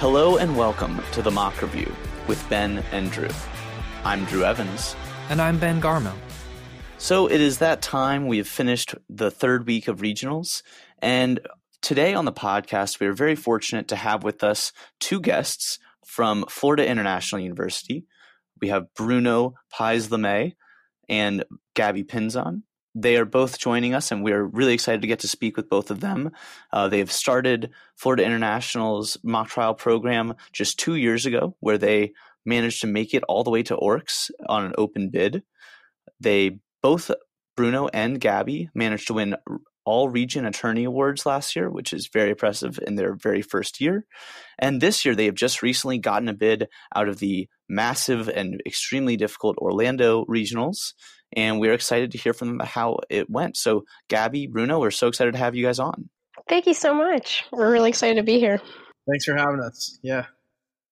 Hello and welcome to the Mock Review with Ben and Drew. I'm Drew Evans. And I'm Ben Garmo. So it is that time. We have finished the third week of regionals. And today on the podcast, we are very fortunate to have with us two guests from Florida International University. We have Bruno Paes Leme and Gaby Pinzon. They are both joining us, and we're really excited to get to speak with both of them. Uh, they have started Florida International's mock trial program just two years ago, where they managed to make it all the way to ORCS on an open bid. They both, Bruno and Gaby, managed to win all region attorney awards last year, which is very impressive in their very first year. And this year, they have just recently gotten a bid out of the massive and extremely difficult Orlando regionals and we're excited to hear from them how it went. So, Gaby, Bruno, we're so excited to have you guys on. Thank you so much. We're really excited to be here. Thanks for having us. Yeah.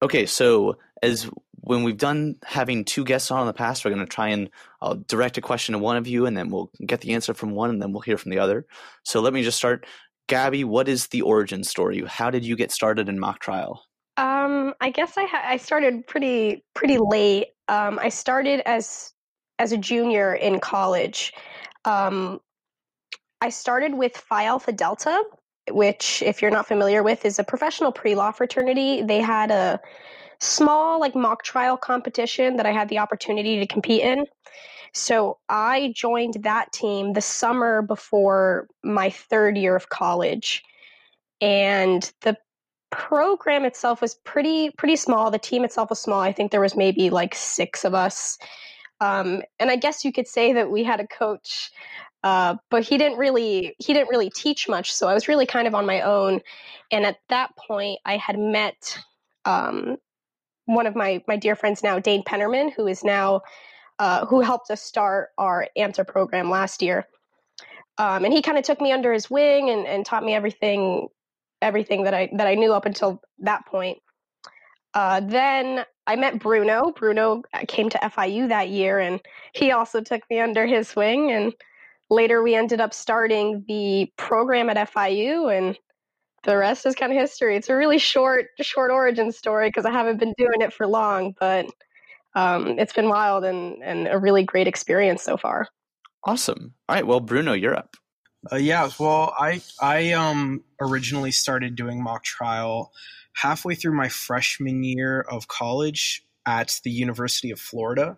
Okay, so as when we've done having two guests on in the past, we're going to try and I'll direct a question to one of you, and then we'll get the answer from one, and then we'll hear from the other. So let me just start. Gaby, what is the origin story? How did you get started in mock trial? Um, I guess I ha- I started pretty pretty late. Um, I started as as a junior in college, um, I started with Phi Alpha Delta, which, if you're not familiar with, is a professional pre law fraternity. They had a small, like, mock trial competition that I had the opportunity to compete in. So I joined that team the summer before my third year of college. And the program itself was pretty pretty small. The team itself was small. I think there was maybe like six of us. Um, and I guess you could say that we had a coach, uh, but he didn't really he didn't really teach much. So I was really kind of on my own. And at that point, I had met um, one of my my dear friends now, Dane Pennerman, who is now uh, who helped us start our AMTA program last year. Um, and he kind of took me under his wing and, and taught me everything everything that I that I knew up until that point. Uh, then I met Bruno. Bruno came to FIU that year, and he also took me under his wing. And later, we ended up starting the program at FIU, and the rest is kind of history. It's a really short, short origin story because I haven't been doing it for long, but um, it's been wild and and a really great experience so far. Awesome. All right. Well, Bruno, you're up. Uh, yeah. Well, I I um originally started doing mock trial halfway through my freshman year of college at the University of Florida.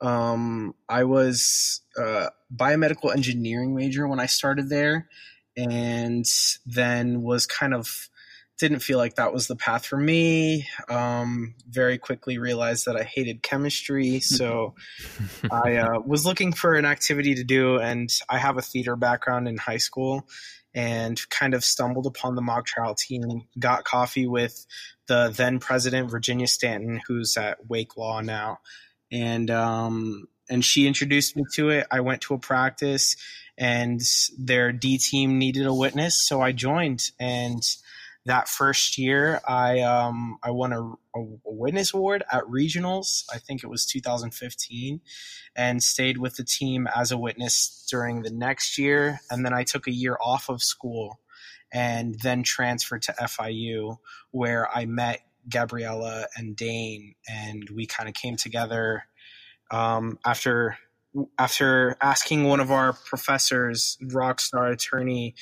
Um, I was a biomedical engineering major when I started there, and then was kind of didn't feel like that was the path for me. Um, very quickly realized that I hated chemistry, so I uh, was looking for an activity to do. And I have a theater background in high school, and kind of stumbled upon the mock trial team. Got coffee with the then president Virginia Stanton, who's at Wake Law now, and um, and she introduced me to it. I went to a practice, and their D team needed a witness, so I joined and that first year, I um, I won a, a, witness award at regionals. I think it was 2015, and stayed with the team as a witness during the next year. And then I took a year off of school, and then transferred to FIU, where I met Gabriella and Dane, and we kind of came together um, after after asking one of our professors, rockstar attorney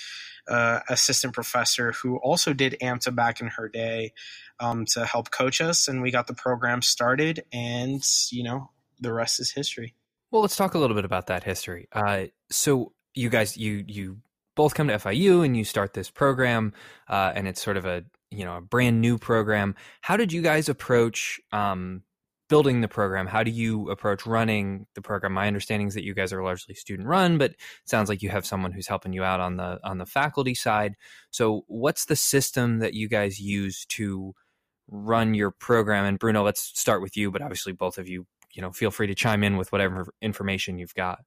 uh, assistant professor who also did AMTA back in her day um, to help coach us, and we got the program started. And you know, the rest is history. Well, let's talk a little bit about that history. Uh, so, you guys, you you both come to FIU and you start this program, uh, and it's sort of a you know a brand new program. How did you guys approach um, building the program how do you approach running the program? My understanding is that you guys are largely student run but sounds like you have someone who's helping you out on the on the faculty side. So what's the system that you guys use to run your program? And bruno let's start with you but obviously both of you you know feel free to chime in with whatever information you've got.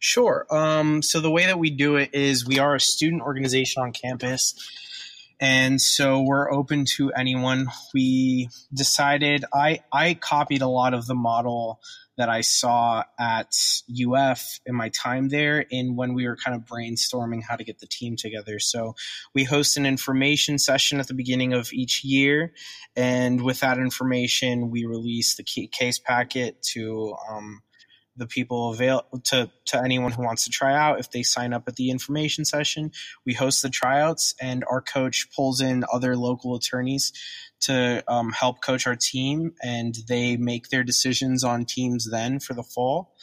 Sure. Um, so the way that we do it is we are a student organization on campus and so we're open to anyone. We decided I I copied a lot of the model that I saw at UF in my time there in when we were kind of brainstorming how to get the team together. So we host an information session at the beginning of each year. And with that information, we release the case packet to um, the people avail to to anyone who wants to try out. If they sign up at the information session we host the tryouts and our coach pulls in other local attorneys to um, help coach our team and they make their decisions on teams then for the fall.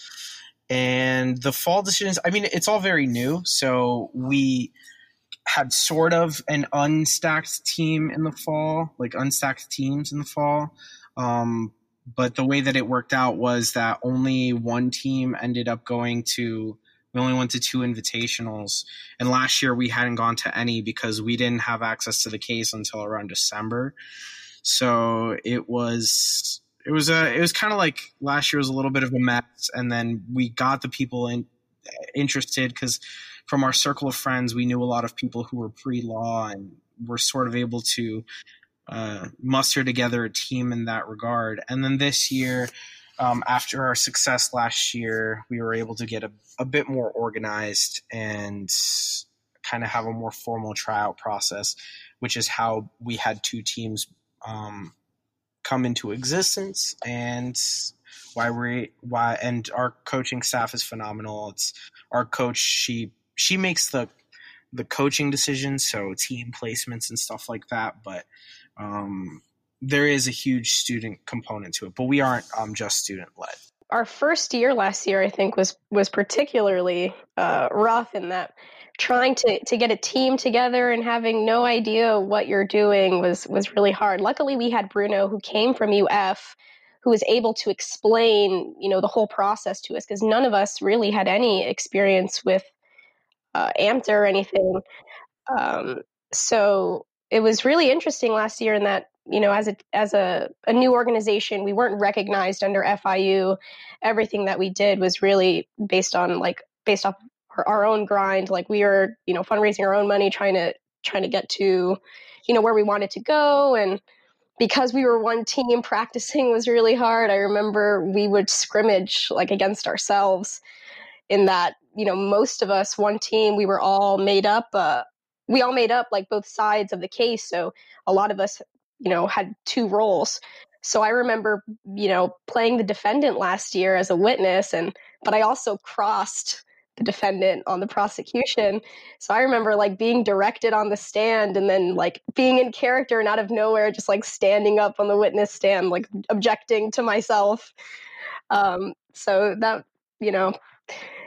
And the fall decisions i mean it's all very new so we had sort of an unstacked team in the fall like unstacked teams in the fall. Um, but the way that it worked out was that only one team ended up going to we only went to two invitationals. And last year we hadn't gone to any because we didn't have access to the case until around december. So it was it was a it was kind of like last year was a little bit of a mess. And then we got the people in, interested because from our circle of friends we knew a lot of people who were pre-law and were sort of able to uh, muster together a team in that regard. And then this year, um, after our success last year, we were able to get a, a bit more organized and kind of have a more formal tryout process, which is how we had two teams um, come into existence and why we why and our coaching staff is phenomenal. It's our coach she she makes the the coaching decisions, so team placements and stuff like that, but um, there is a huge student component to it, but we aren't um, just student led. Our first year last year, I think, was was particularly uh, rough in that trying to, to get a team together and having no idea what you're doing was was really hard. Luckily, we had Bruno who came from UF who was able to explain you know the whole process to us because none of us really had any experience with uh, AMTA or anything. Um, so it was really interesting last year in that you know as a as a, a new organization we weren't recognized under FIU everything that we did was really based on like based off our, our own grind. Like we were you know fundraising our own money trying to trying to get to you know where we wanted to go. And because we were one team practicing was really hard. I remember we would scrimmage like against ourselves in that you know most of us one team we were all made up uh, we all made up like both sides of the case. So a lot of us, you know, had two roles. So I remember, you know, playing the defendant last year as a witness and but I also crossed the defendant on the prosecution. So I remember like being directed on the stand and then like being in character and out of nowhere just like standing up on the witness stand like objecting to myself. Um so that, you know,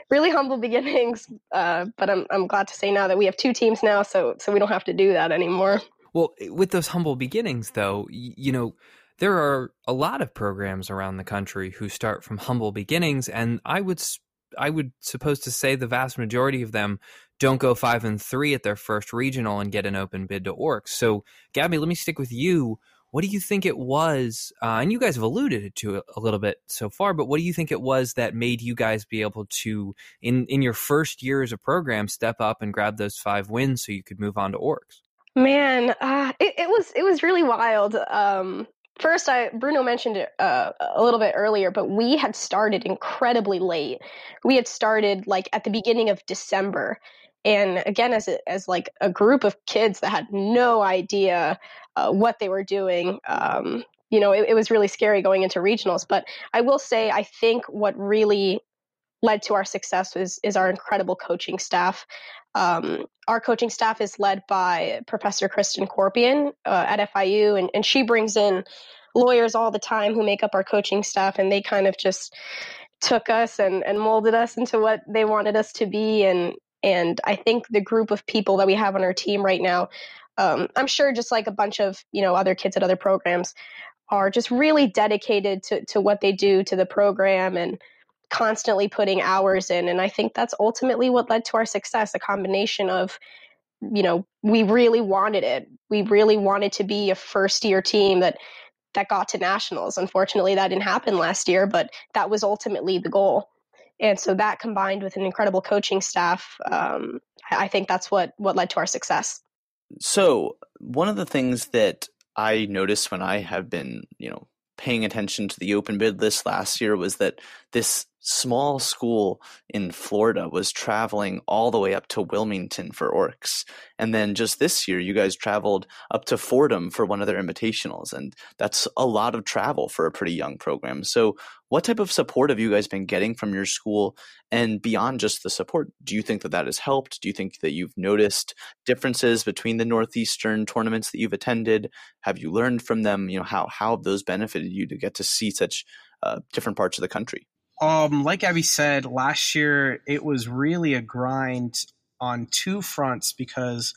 really humble beginnings. Uh, but I'm I'm glad to say now that we have two teams now, so so we don't have to do that anymore. Well, with those humble beginnings, though, you know, there are a lot of programs around the country who start from humble beginnings, and I would I would suppose to say the vast majority of them don't go five and three at their first regional and get an open bid to Orcs. So, Gaby, let me stick with you. What do you think it was? Uh, and you guys have alluded to it a little bit so far, but what do you think it was that made you guys be able to, in in your first year as a program, step up and grab those five wins so you could move on to orcs? Man, uh, it, it, was it was really wild. Um, first, I Bruno mentioned it uh, a little bit earlier, but we had started incredibly late. We had started like at the beginning of December, and again as a, as like a group of kids that had no idea uh, what they were doing um, you know it, it, was really scary going into regionals. But i will say i think what really led to our success is is our incredible coaching staff. Um, our coaching staff is led by professor kristen corpian uh, at fiu and, and she brings in lawyers all the time who make up our coaching staff and they kind of just took us and, and molded us into what they wanted us to be. And and I think the group of people that we have on our team right now, um, I'm sure just like a bunch of, you know, other kids at other programs are just really dedicated to, to what they do to the program and constantly putting hours in. And I think that's ultimately what led to our success, a combination of, you know, we really wanted it. We really wanted to be a first year team that that got to nationals. Unfortunately, that didn't happen last year, but that was ultimately the goal and so that combined with an incredible coaching staff um, i think that's what what led to our success. So one of the things that i noticed when i have been you know paying attention to the open bid list last year was that this small school in Florida was traveling all the way up to Wilmington for Orcs. And then just this year, you guys traveled up to Fordham for one of their invitationals. And that's a lot of travel for a pretty young program. So, what type of support have you guys been getting from your school? And beyond just the support, do you think that that has helped? Do you think that you've noticed differences between the Northeastern tournaments that you've attended? Have you learned from them? You know, how, how have those benefited you to get to see such uh, different parts of the country? Um, like Abby said, last year it was really a grind on two fronts because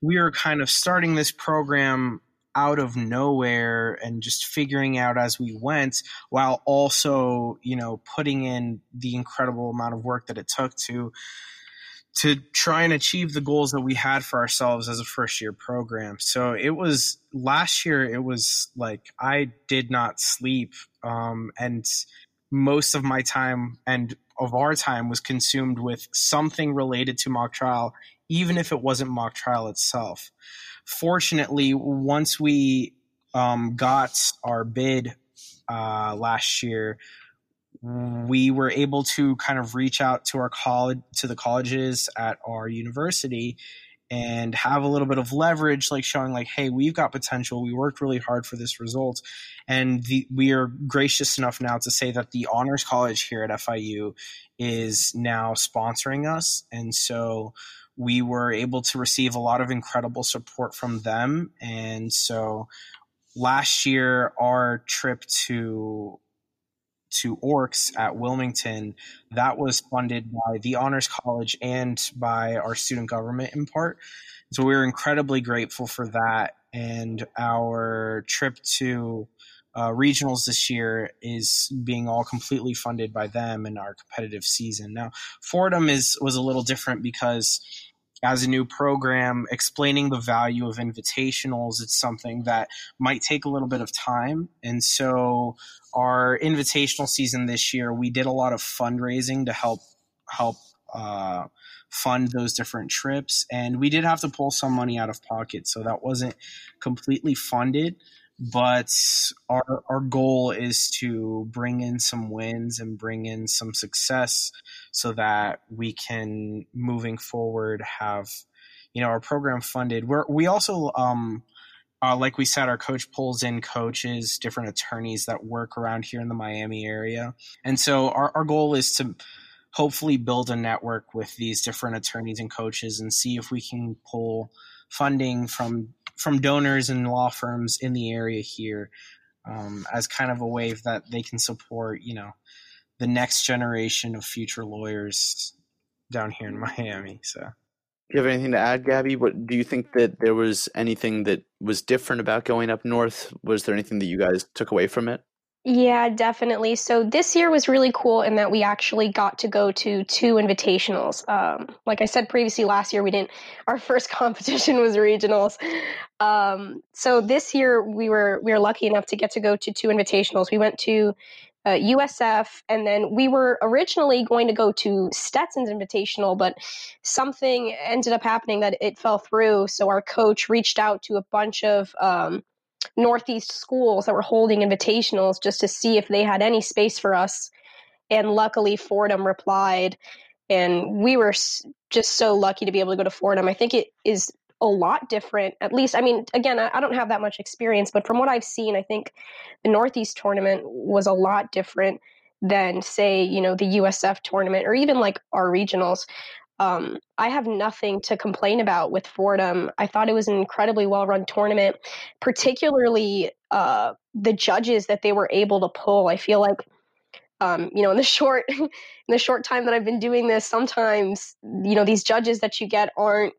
we were kind of starting this program out of nowhere and just figuring out as we went while also you know putting in the incredible amount of work that it took to to try and achieve the goals that we had for ourselves as a first year program. So it was last year it was like i did not sleep um, and most of my time and of our time was consumed with something related to mock trial, even if it wasn't mock trial itself. Fortunately, once we um, got our bid uh, last year, we were able to kind of reach out to our college to the colleges at our university and have a little bit of leverage, like showing like, hey, we've got potential. We worked really hard for this result, and the, we are gracious enough now to say that the Honors College here at FIU is now sponsoring us, and so we were able to receive a lot of incredible support from them, and so last year our trip to to orcs at Wilmington, that was funded by the Honors College and by our student government in part. So we are incredibly grateful for that. And our trip to uh, regionals this year is being all completely funded by them in our competitive season. Now, Fordham is was a little different because as a new program, explaining the value of invitationals, it's something that might take a little bit of time. And so our invitational season this year, we did a lot of fundraising to help help uh, fund those different trips, and we did have to pull some money out of pocket, so that wasn't completely funded. But our our goal is to bring in some wins and bring in some success, so that we can moving forward have you know our program funded. We're we also um, uh, like we said, our coach pulls in coaches, different attorneys that work around here in the Miami area. And so our, our goal is to hopefully build a network with these different attorneys and coaches and see if we can pull funding from from donors and law firms in the area here um, as kind of a way that they can support, you know, the next generation of future lawyers down here in Miami. So do you have anything to add, Gaby? What do you think that there was anything that was different about going up north? Was there anything that you guys took away from it? Yeah, definitely. So this year was really cool in that we actually got to go to two invitationals. Um, like I said previously, last year we didn't. Our first competition was regionals. Um, so this year we were we were lucky enough to get to go to two invitationals. We went to uh, USF, and then we were originally going to go to Stetson's Invitational, but something ended up happening that it fell through. So our coach reached out to a bunch of um, Northeast schools that were holding invitationals just to see if they had any space for us. And luckily, Fordham replied, and we were just so lucky to be able to go to Fordham. I think it is a lot different. At least, I mean, again, I, I, don't have that much experience, but from what I've seen, I think the Northeast tournament was a lot different than, say, you know, the USF tournament or even like our regionals. Um, I have nothing to complain about with Fordham. I thought it was an incredibly well run tournament, particularly uh, the judges that they were able to pull. I feel like um, you know, in the short in the short time that I've been doing this, sometimes you know these judges that you get aren't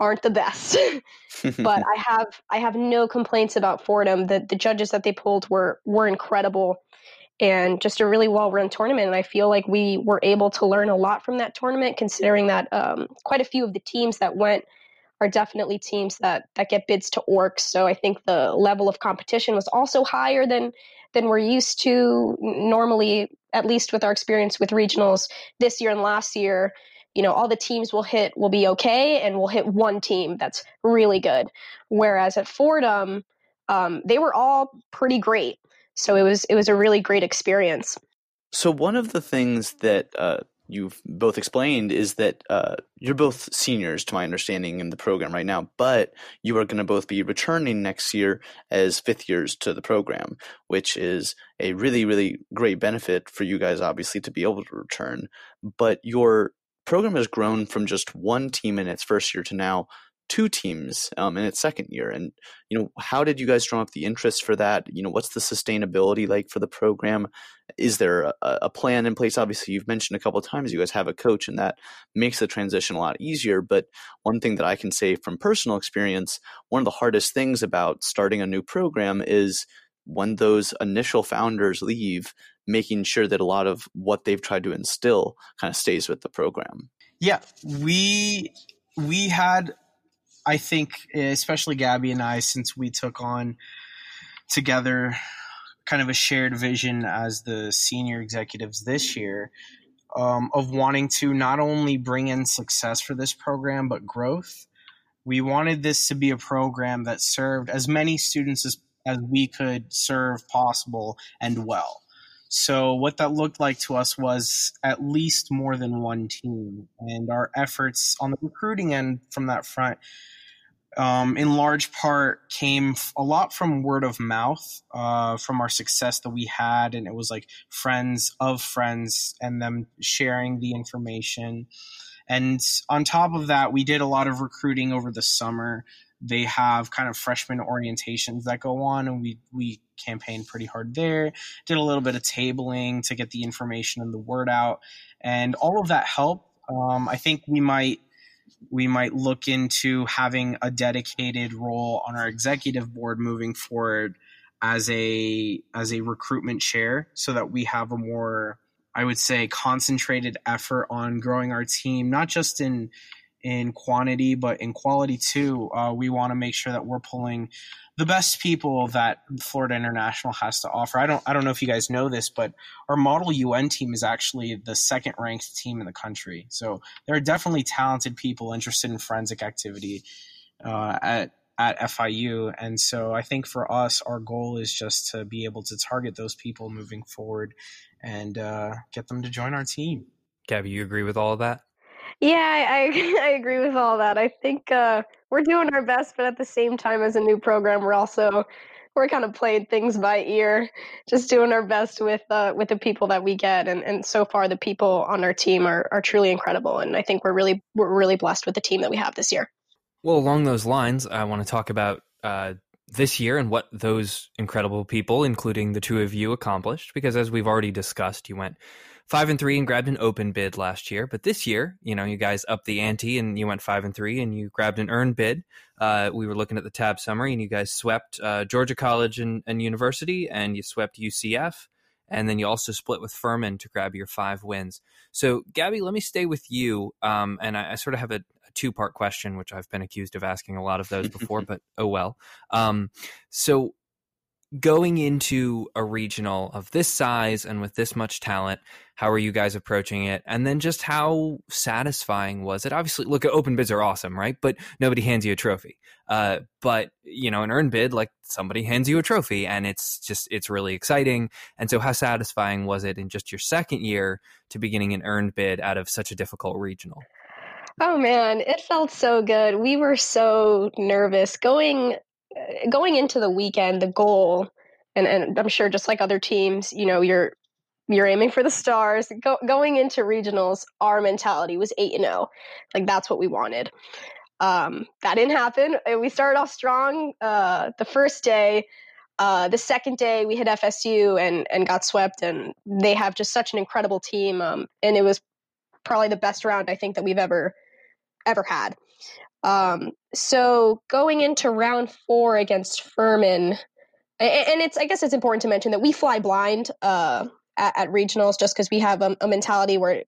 aren't the best. but I have I have no complaints about Fordham. The the judges that they pulled were were incredible and just a really well run tournament. And I feel like we were able to learn a lot from that tournament, considering that um, quite a few of the teams that went are definitely teams that that get bids to orcs. So I think the level of competition was also higher than than we're used to normally, at least with our experience with regionals this year and last year you know all the teams will hit will be okay and we'll hit one team that's really good whereas at fordham um, they were all pretty great So it was it was a really great experience. So one of the things that uh, you've both explained is that uh, you're both seniors, to my understanding, in the program right now, but you are going to both be returning next year as fifth years to the program, which is a really, really great benefit for you guys, obviously, to be able to return. But your program has grown from just one team in its first year to now two teams um, in its second year. And you know how did you guys drum up the interest for that? You know what's the sustainability like for the program? Is there a, a plan in place? Obviously you've mentioned a couple of times you guys have a coach and that makes the transition a lot easier. But one thing that i can say from personal experience one of the hardest things about starting a new program is when those initial founders leave making sure that a lot of what they've tried to instill kind of stays with the program. Yeah we we had I think, especially Gaby and I, since we took on together kind of a shared vision as the senior executives this year um, of wanting to not only bring in success for this program, but growth. We wanted this to be a program that served as many students as, as we could serve possible and well. So, what that looked like to us was at least more than one team. And our efforts on the recruiting end from that front um, in large part came a lot from word of mouth uh, from our success that we had. And it was like friends of friends and them sharing the information. And on top of that we did a lot of recruiting over the summer. They have kind of freshman orientations that go on and we we campaigned pretty hard there. Did a little bit of tabling to get the information and the word out. And all of that helped. Um, i think we might we might look into having a dedicated role on our executive board moving forward as a as a recruitment chair so that we have a more I would say concentrated effort on growing our team not just in in quantity but in quality too. Uh, we want to make sure that we're pulling the best people that Florida International has to offer. I don't I don't know if you guys know this, but our model UN team is actually the second ranked team in the country. So there are definitely talented people interested in forensic activity uh, at at FIU, and so I think for us, our goal is just to be able to target those people moving forward and uh, get them to join our team. Gaby, you agree with all of that? Yeah, I I agree with all that. I think uh, we're doing our best, but at the same time, as a new program, we're also we're kind of playing things by ear, just doing our best with uh, with the people that we get, and and so far the people on our team are are truly incredible, and I think we're really we're really blessed with the team that we have this year. Well, along those lines, I want to talk about uh, this year and what those incredible people, including the two of you, accomplished. Because as we've already discussed, you went five and three and grabbed an open bid last year. But this year, you know, you guys upped the ante and you went five and three and you grabbed an earned bid. Uh, we were looking at the tab summary and you guys swept uh, Georgia College and, and University and you swept UCF. And then you also split with Furman to grab your five wins. So, Gaby, let me stay with you. Um, and I, I, sort of have a, a two part question, which I've been accused of asking a lot of those before, but oh well. Um, so, going into a regional of this size and with this much talent, how are you guys approaching it? And then just how satisfying was it? Obviously, look, open bids are awesome, right? But nobody hands you a trophy. Uh, but you know, an earned bid, like somebody hands you a trophy, and it's just it's really exciting. And so, how satisfying was it in just your second year to be getting an earned bid out of such a difficult regional? Oh man, it felt so good. We were so nervous going going into the weekend, the goal, and, and I'm sure just like other teams, you know, you're you're aiming for the stars. Go, going into regionals, our mentality was eight and zero, oh. like that's what we wanted. Um, that didn't happen. We started off strong uh, the first day. Uh, the second day, we hit FSU and and got swept, and they have just such an incredible team. Um, and it was probably the best round I think that we've ever ever had. Um, so going into round four against Furman, and, it's I guess it's important to mention that we fly blind uh, at, at, regionals just because we have a, a, mentality where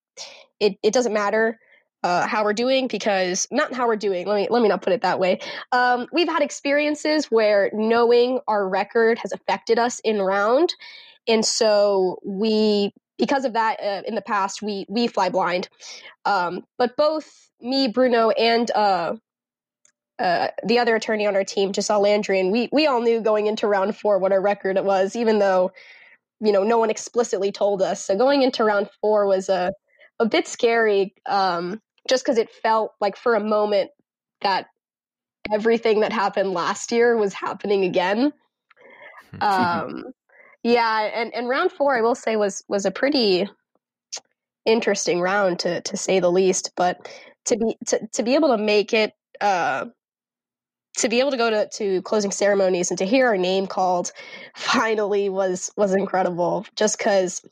it, it doesn't matter uh, how we're doing because not how we're doing. Let me let me not put it that way. Um, we've had experiences where knowing our record has affected us in round, and so we because of that uh, in the past we we fly blind. Um, but both me, Bruno, and uh, uh, the other attorney on our team, Giselle Landry, we we all knew going into round four what our record it was, even though you know no one explicitly told us. So going into round four was a a bit scary, um, just because it felt like for a moment that everything that happened last year was happening again. um, yeah, and and round four, I will say, was was a pretty interesting round to to say the least. But to be to to be able to make it. Uh, to be able to go to, to closing ceremonies and to hear our name called finally was was incredible just because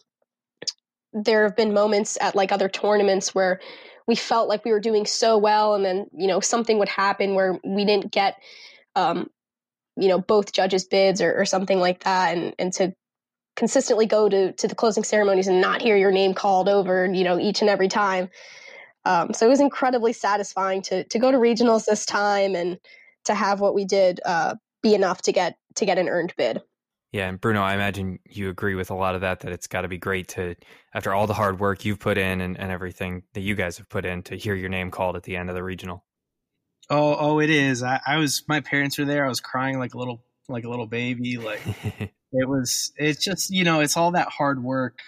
there have been moments at like other tournaments where we felt like we were doing so well and then you know something would happen where we didn't get um, you know both judges bids or, or something like that and and to consistently go to to the closing ceremonies and not hear your name called over you know each and every time um, so it was incredibly satisfying to to go to regionals this time and to have what we did uh, be enough to get to get an earned bid yeah, and Bruno, I imagine you agree with a lot of that. That it's got to be great to, after all the hard work you've put in and, and everything that you guys have put in, to hear your name called at the end of the regional. Oh, oh, it is. I, I was. My parents were there. I was crying like a little, like a little baby. Like it was. It's just you know, it's all that hard work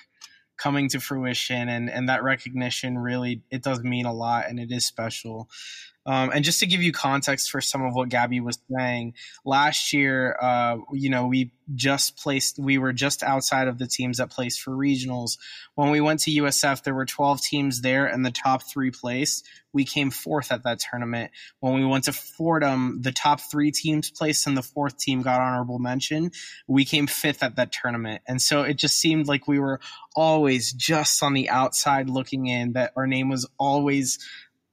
coming to fruition, and and that recognition really it does mean a lot, and it is special. Um, and just to give you context for some of what Gaby was saying, last year, uh, you know, we just placed, we were just outside of the teams that placed for regionals. When we went to USF, there were 12 teams there, and the top three placed. We came fourth at that tournament. When we went to Fordham, the top three teams placed, and the fourth team got honorable mention. We came fifth at that tournament. And so it just seemed like we were always just on the outside looking in, that our name was always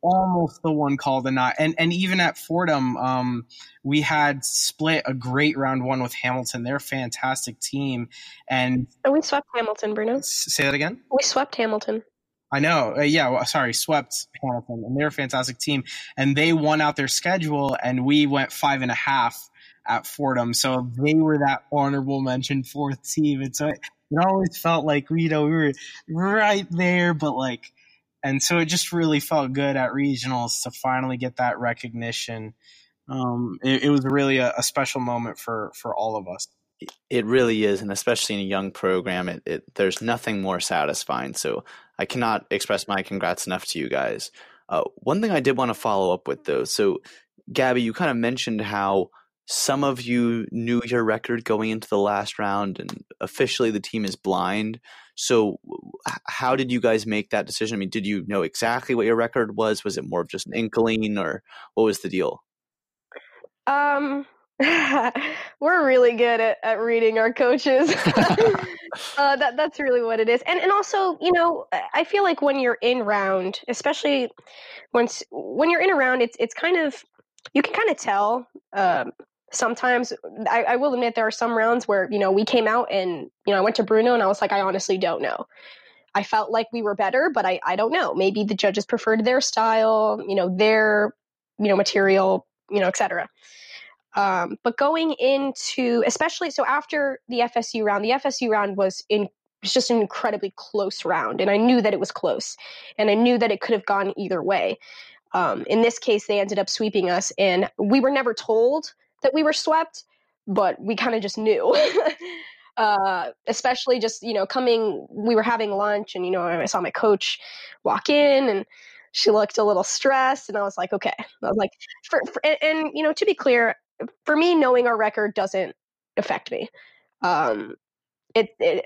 almost the one called a not. And and even at Fordham, um, we had split a great round one with Hamilton. They're a fantastic team. And oh, we swept Hamilton, Bruno. Say that again. We swept Hamilton. I know. Uh, yeah, well, sorry, swept Hamilton, and they're a fantastic team. And they won out their schedule, and we went five and a half at Fordham. So they were that honorable mention fourth team. And so it, it always felt like you know we were right there, but like and so it just really felt good at regionals to finally get that recognition. Um, it, it, was really a, a, special moment for for all of us. It really is, and especially in a young program, it, it there's nothing more satisfying. So I cannot express my congrats enough to you guys. Uh, one thing I did want to follow up with though, so Gaby, you kind of mentioned how some of you knew your record going into the last round, and officially the team is blind. So, how did you guys make that decision? I mean, did you know exactly what your record was? Was it more of just an inkling, or what was the deal? Um, we're really good at, at reading our coaches. uh, that that's really what it is, and and also, you know, I feel like when you're in round, especially once when you're in a round, it's it's kind of you can kind of tell um, sometimes I, I, will admit there are some rounds where you know we came out and you know I went to Bruno and I was like I honestly don't know. I felt like we were better, but I, I don't know. Maybe the judges preferred their style, you know, their you know material, you know, etc. Um, but going into especially so after the FSU round, the FSU round was in was just an incredibly close round, and I knew that it was close, and I knew that it could have gone either way. Um, in this case, they ended up sweeping us, and we were never told that we were swept, but we kind of just knew. uh, especially just you know coming, we were having lunch, and you know I saw my coach walk in, and she looked a little stressed, and I was like, okay. I was like, for, for and, and, you know to be clear, for me, knowing our record doesn't affect me. Um, it, it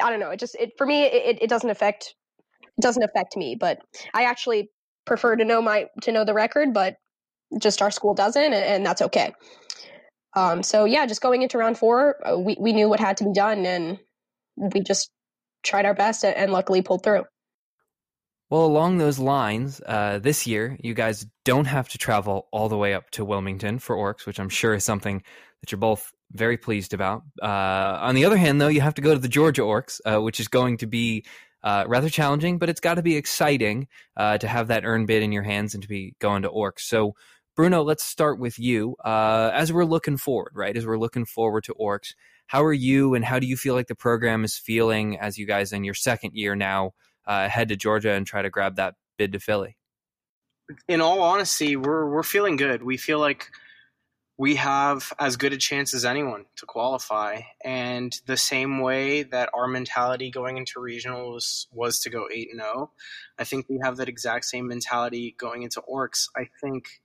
I don't know. It just it for me it, it doesn't affect it doesn't affect me, but I actually prefer to know my to know the record, but just our school doesn't, and, and that's okay. Um, so yeah, just going into round four, uh, we we knew what had to be done, and we just tried our best, and luckily pulled through. Well, along those lines, uh, this year you guys don't have to travel all the way up to Wilmington for Orcs, which I'm sure is something that you're both very pleased about. Uh, on the other hand, though, you have to go to the Georgia Orcs, uh, which is going to be uh, rather challenging, but it's got to be exciting uh, to have that earn bid in your hands and to be going to Orcs. So Bruno, let's start with you. Uh, as we're looking forward, right? As we're looking forward to Orcs, how are you and how do you feel like the program is feeling as you guys in your second year now uh, head to Georgia and try to grab that bid to Philly? in all honesty, we're we're feeling good. We feel like we have as good a chance as anyone to qualify. And the same way that our mentality going into regionals was to go 8 and 0, I think we have that exact same mentality going into Orcs. I think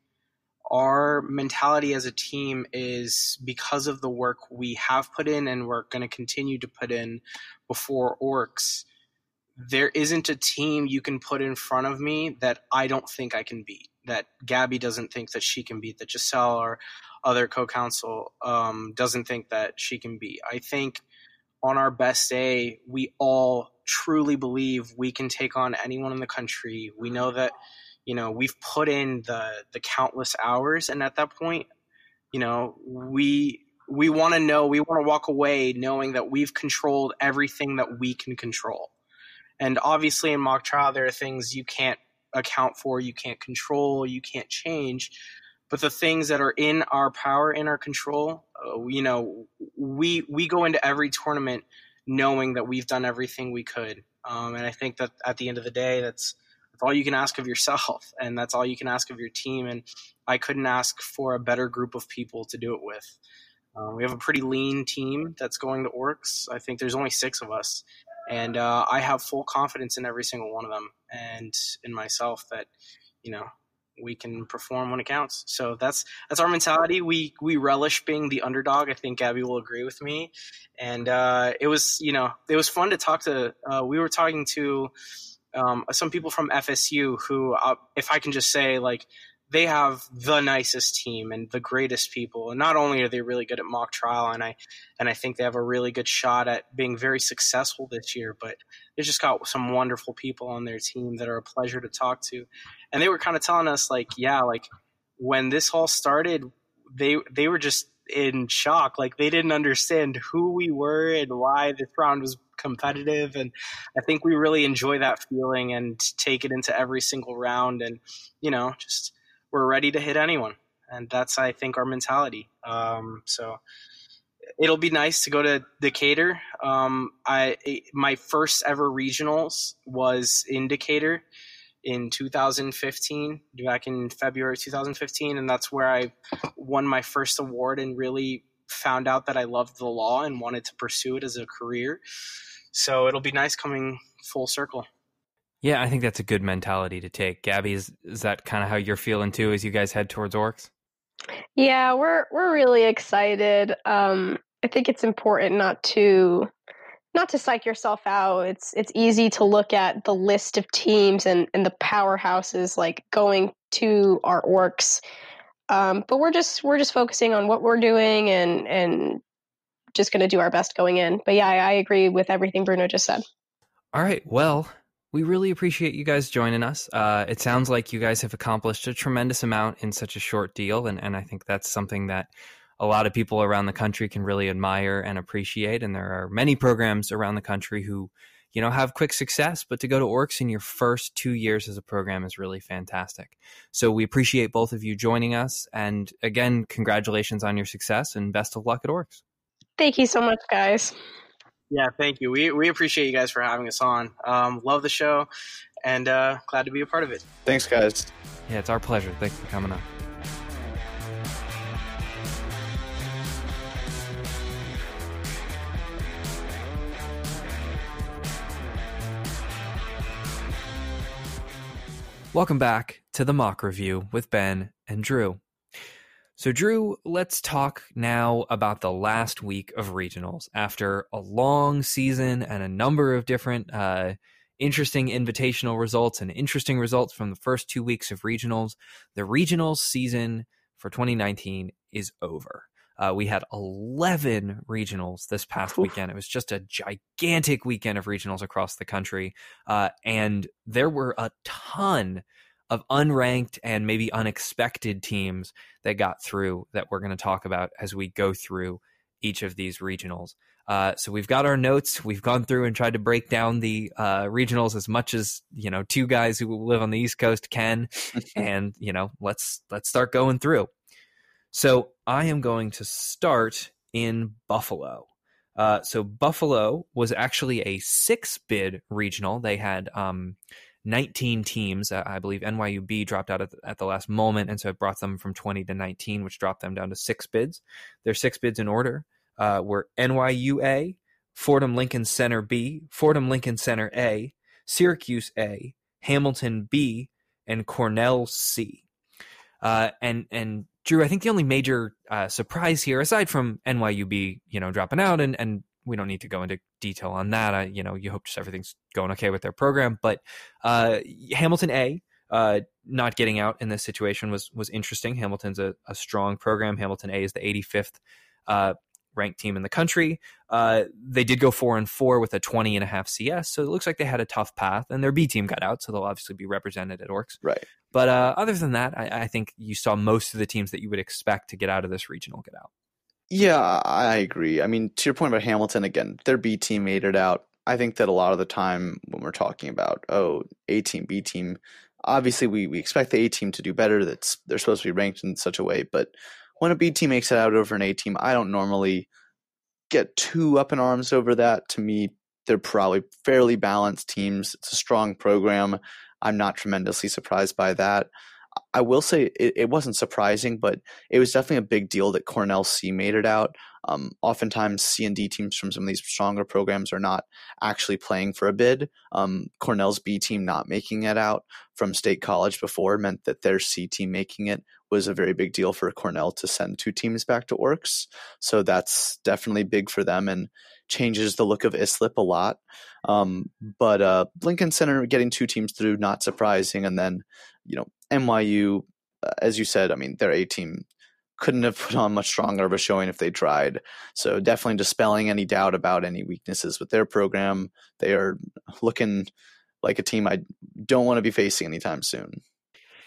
our mentality as a team is because of the work we have put in and we're going to continue to put in before Orcs. There isn't a team you can put in front of me that I don't think I can beat. That Gaby doesn't think that she can beat. That Giselle or other co-counsel um, doesn't think that she can be. I think on our best day, we all truly believe we can take on anyone in the country. We know that you know we've put in the the countless hours, and at that point, you know we we want to know we want to walk away knowing that we've controlled everything that we can control. And obviously, in mock trial, there are things you can't account for, you can't control, you can't change but the things that are in our power in our control uh, you know we we go into every tournament knowing that we've done everything we could um, and i think that at the end of the day that's that's all you can ask of yourself and that's all you can ask of your team and i couldn't ask for a better group of people to do it with um, we have a pretty lean team that's going to orcs i think there's only six of us and uh, i have full confidence in every single one of them and in myself that you know we can perform when it counts. So that's that's our mentality. We we relish being the underdog. I think Gaby will agree with me. And uh, it was you know it was fun to talk to. Uh, we were talking to um, some people from FSU who, uh, if I can just say, like they have the nicest team and the greatest people. And not only are they really good at mock trial, and I and I think they have a really good shot at being very successful this year, but they just got some wonderful people on their team that are a pleasure to talk to. And they were kind of telling us like, yeah, like when this all started, they they were just in shock. Like they didn't understand who we were and why this round was competitive. And I think we really enjoy that feeling and take it into every single round. And you know, just we're ready to hit anyone, and that's I think our mentality. Um, so it'll be nice to go to Decatur. Um, I my first ever regionals was in Decatur in 2015, back in February 2015, and that's where I won my first award and really found out that I loved the law and wanted to pursue it as a career. So it'll be nice coming full circle. Yeah, I think that's a good mentality to take. Gaby, is, is that kind of how you're feeling too as you guys head towards Orcs? Yeah, we're we're really excited. Um, I think it's important not to not to psych yourself out. It's it's easy to look at the list of teams and, and the powerhouses like going to our orcs. Um, but we're just we're just focusing on what we're doing and and just going to do our best going in. But yeah, I, I agree with everything Bruno just said. All right. Well, we really appreciate you guys joining us. Uh, it sounds like you guys have accomplished a tremendous amount in such a short deal, and, and I think that's something that a lot of people around the country can really admire and appreciate. And there are many programs around the country who, you know, have quick success, but to go to Orcs in your first two years as a program is really fantastic. So we appreciate both of you joining us, and again, congratulations on your success and best of luck at Orcs. Thank you so much, guys. Yeah, thank you. We we appreciate you guys for having us on. Um, love the show, and uh, glad to be a part of it. Thanks, guys. Yeah, it's our pleasure. Thanks for coming on. Welcome back to the mock review with Ben and Drew. So, Drew, let's talk now about the last week of regionals. After a long season and a number of different uh, interesting invitational results and interesting results from the first two weeks of regionals, the regionals season for 2019 is over. Uh, we had 11 regionals this past Oof. weekend. It was just a gigantic weekend of regionals across the country. Uh, and there were a ton of unranked and maybe unexpected teams that got through that we're going to talk about as we go through each of these regionals. Uh, so we've got our notes. We've gone through and tried to break down the uh, regionals as much as you know two guys who live on the East Coast can, and you know let's let's start going through. So I am going to start in Buffalo. Uh, so Buffalo was actually a six bid regional. They had um, 19 teams. Uh, I believe NYUB dropped out at the, at the, last moment, and so it brought them from 20 to 19, which dropped them down to six bids. Their six bids in order uh, were NYUA, Fordham Lincoln Center B, Fordham Lincoln Center A, Syracuse A, Hamilton B, and Cornell C. Uh, and and Drew, I think the only major uh, surprise here, aside from NYUB, you know, dropping out, and and we don't need to go into detail on that. I, you know, you hope just everything's going okay with their program, but uh, Hamilton A. Uh, not getting out in this situation was was interesting. Hamilton's a, a strong program. Hamilton A is the 85th uh, ranked team in the country. Uh, they did go four and four with a 20 and a half CS, so it looks like they had a tough path. And their B team got out, so they'll obviously be represented at Orcs. Right. But uh, other than that, I, I, think you saw most of the teams that you would expect to get out of this regional get out. Yeah, I agree. I mean, to your point about Hamilton, again, their B team made it out. I think that a lot of the time when we're talking about oh A team, B team, obviously we, we expect the A team to do better. That's they're supposed to be ranked in such a way, but when a B team makes it out over an A team, I don't normally get too up in arms over that. To me, they're probably fairly balanced teams. It's a strong program. I'm not tremendously surprised by that. I will say it, it, wasn't surprising, but it was definitely a big deal that Cornell C made it out. Um, oftentimes, C and D teams from some of these stronger programs are not actually playing for a bid. Um, Cornell's B team not making it out from State College before meant that their C team making it was a very big deal for Cornell to send two teams back to Orcs. So that's definitely big for them and changes the look of Islip a lot. Um, but uh, Lincoln Center getting two teams through, not surprising. And then, you know, NYU, uh, as you said, I mean, their A team couldn't have put on much stronger of a showing if they tried. So definitely dispelling any doubt about any weaknesses with their program. They are looking like a team I don't want to be facing anytime soon.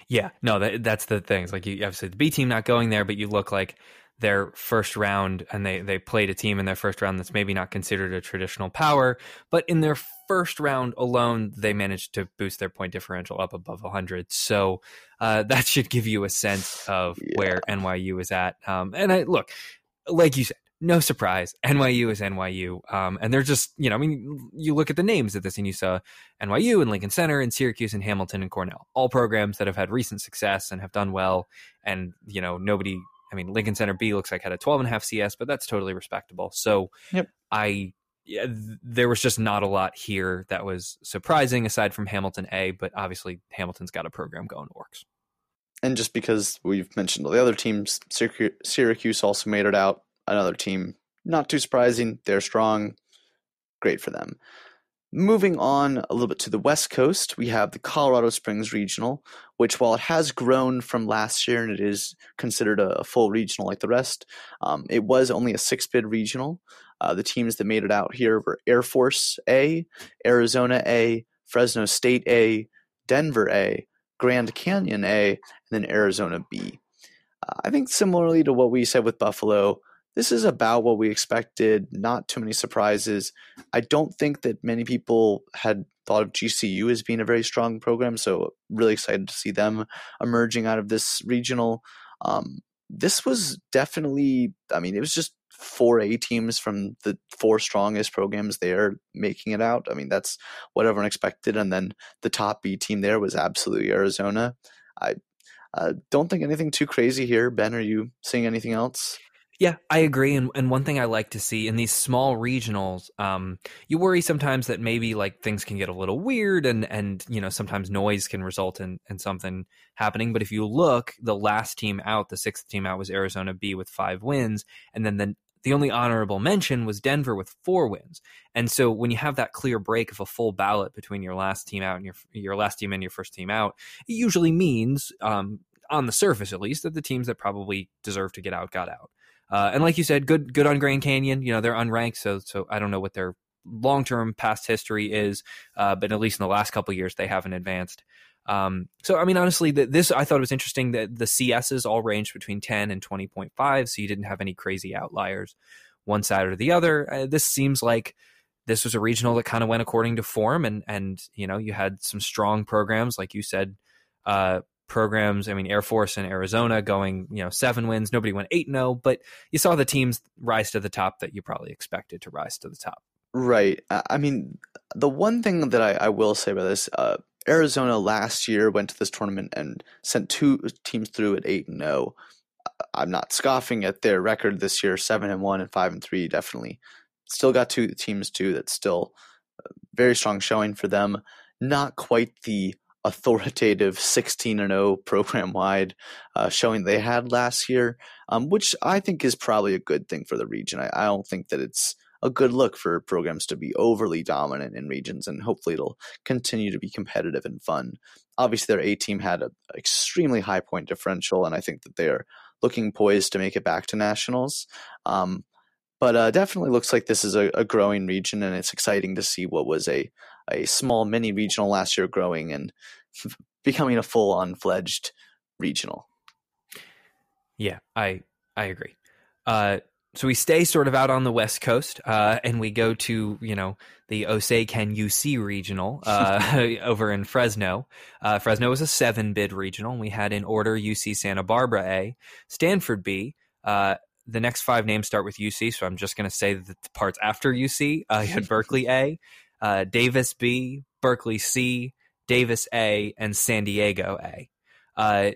Yeah, no, that, that's the thing. It's like you obviously the B team not going there, but you look like their first round and they they played a team in their first round that's maybe not considered a traditional power, but in their first round alone, they managed to boost their point differential up above 100. So uh, that should give you a sense of yeah. where NYU is at. Um, and I look, like you said, no surprise. NYU is NYU. Um, and they're just, you know, I mean, you look at the names of this and you saw NYU and Lincoln Center and Syracuse and Hamilton and Cornell, all programs that have had recent success and have done well. And, you know, nobody, I mean, Lincoln Center B looks like had a 12 and a half CS, but that's totally respectable. So yep. I, yeah, there was just not a lot here that was surprising aside from Hamilton A, but obviously Hamilton's got a program going works. And just because we've mentioned all the other teams, Syracuse also made it out another team. Not too surprising. They're strong. Great for them. Moving on a little bit to the West Coast, we have the Colorado Springs Regional, which, while it has grown from last year and it is considered a, full regional like the rest, um, it was only a six bid regional. Uh, the teams that made it out here were Air Force A, Arizona A, Fresno State A, Denver A, Grand Canyon A, and then Arizona B. Uh, I think similarly to what we said with Buffalo, this is about what we expected. Not too many surprises. I don't think that many people had thought of GCU as being a very strong program, so really excited to see them emerging out of this regional. Um, this was definitely, I mean, it was just four A teams from the four strongest programs there making it out. I mean, that's what everyone expected. And then the top B team there was absolutely Arizona. I uh, don't think anything too crazy here. Ben, are you seeing anything else? Yeah, I agree. And and one thing I like to see in these small regionals, um, you worry sometimes that maybe like things can get a little weird and and you know sometimes noise can result in in something happening. But if you look, the last team out, the sixth team out was Arizona B with five wins, and then the the only honorable mention was Denver with four wins. And so when you have that clear break of a full ballot between your last team out and your your last team and your first team out, it usually means um, on the surface at least that the teams that probably deserve to get out got out. Uh, and like you said, good good on Grand Canyon. You know they're unranked, so so I don't know what their long term past history is, uh, but at least in the last couple years they haven't advanced. Um, so I mean, honestly, the, this I thought it was interesting that the CSs all ranged between 10 and 20.5, so you didn't have any crazy outliers one side or the other. Uh, this seems like this was a regional that kind of went according to form, and and you know you had some strong programs like you said. Uh, programs. I mean, Air Force and Arizona going, you know, seven wins. Nobody went eight zero, oh, but you saw the teams rise to the top that you probably expected to rise to the top. Right. I mean, the one thing that I, I will say about this, uh, Arizona last year went to this tournament and sent two teams through at eight and zero. I'm not scoffing at their record this year, seven and one and five and three. Definitely, still got two teams too. That's still very strong showing for them. Not quite the authoritative 16 and 0 program wide uh, showing they had last year, um, which I think is probably a good thing for the region. I, I, don't think that it's a good look for programs to be overly dominant in regions, and hopefully it'll continue to be competitive and fun. Obviously, their A team had an extremely high point differential, and I think that they are looking poised to make it back to nationals. Um, but uh, definitely looks like this is a, a, growing region, and it's exciting to see what was a a small mini regional last year growing and becoming a full on fledged regional. Yeah, I I agree. Uh, so we stay sort of out on the west coast, uh, and we go to you know the OSACAN UC regional uh, over in Fresno. Uh, Fresno was a seven bid regional. We had in order UC Santa Barbara A, Stanford B. Uh, the next five names start with UC, so I'm just going to say that the parts after UC. Uh, you had Berkeley A, uh, Davis B, Berkeley C, Davis A, and San Diego A. Uh,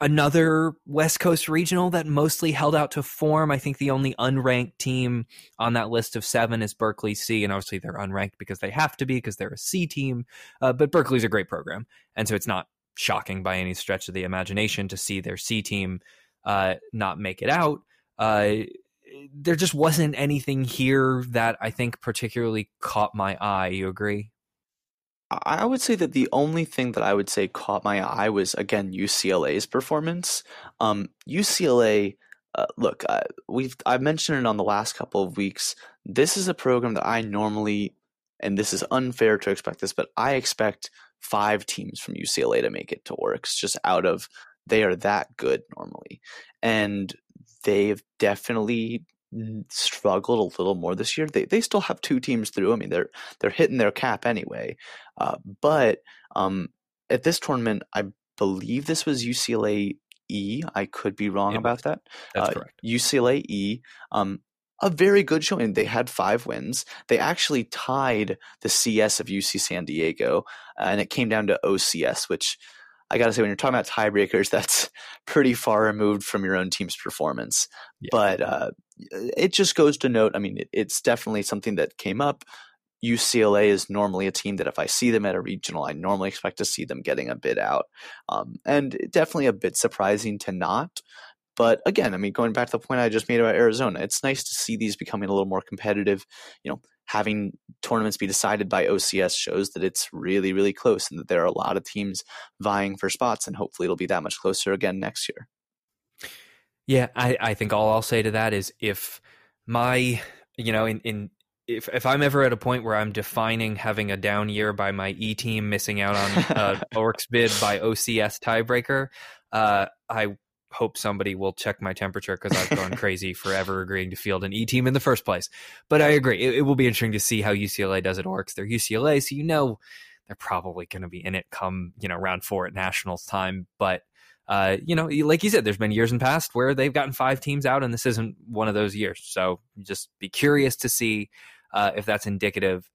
another West Coast regional that mostly held out to form. I think the only unranked team on that list of seven is Berkeley C, and obviously they're unranked because they have to be because they're a C team. Uh, but Berkeley's a great program, and so it's not shocking by any stretch of the imagination to see their C team uh, not make it out. Uh, there just wasn't anything here that I think particularly caught my eye. You agree? I would say that the only thing that I would say caught my eye was again UCLA's performance. Um, UCLA, uh, look, uh, we've I've mentioned it on the last couple of weeks. This is a program that I normally, and this is unfair to expect this, but I expect five teams from UCLA to make it to Orcs just out of they are that good normally, and they've definitely struggled a little more this year. They they still have two teams through. I mean, they're they're hitting their cap anyway. Uh, but um, at this tournament, I believe this was UCLA E. I could be wrong yeah, about that. That's uh, correct. UCLA E. Um, a very good showing. They had five wins. They actually tied the CS of UC San Diego, and it came down to OCS, which I got to say, when you're talking about tiebreakers, that's pretty far removed from your own team's performance. Yeah. But uh, it just goes to note. I mean, it, it's definitely something that came up. UCLA is normally a team that if I see them at a regional, I normally expect to see them getting a bid out, um, and definitely a bit surprising to not. But again, I mean, going back to the point I just made about Arizona, it's nice to see these becoming a little more competitive. You know, having tournaments be decided by OCS shows that it's really, really close and that there are a lot of teams vying for spots, and hopefully it'll be that much closer again next year. Yeah, I, I think all I'll say to that is if my, you know, in, in if if I'm ever at a point where I'm defining having a down year by my E team missing out on uh, Orcs bid by OCS tiebreaker, uh, I hope somebody will check my temperature because I've gone crazy forever agreeing to field an E team in the first place. But I agree. It, it will be interesting to see how UCLA does at Orcs. They're UCLA, so you know they're probably going to be in it come, you know, round four at nationals time. But, uh, you know, like you said, there's been years in past where they've gotten five teams out, and this isn't one of those years. So just be curious to see uh, if that's indicative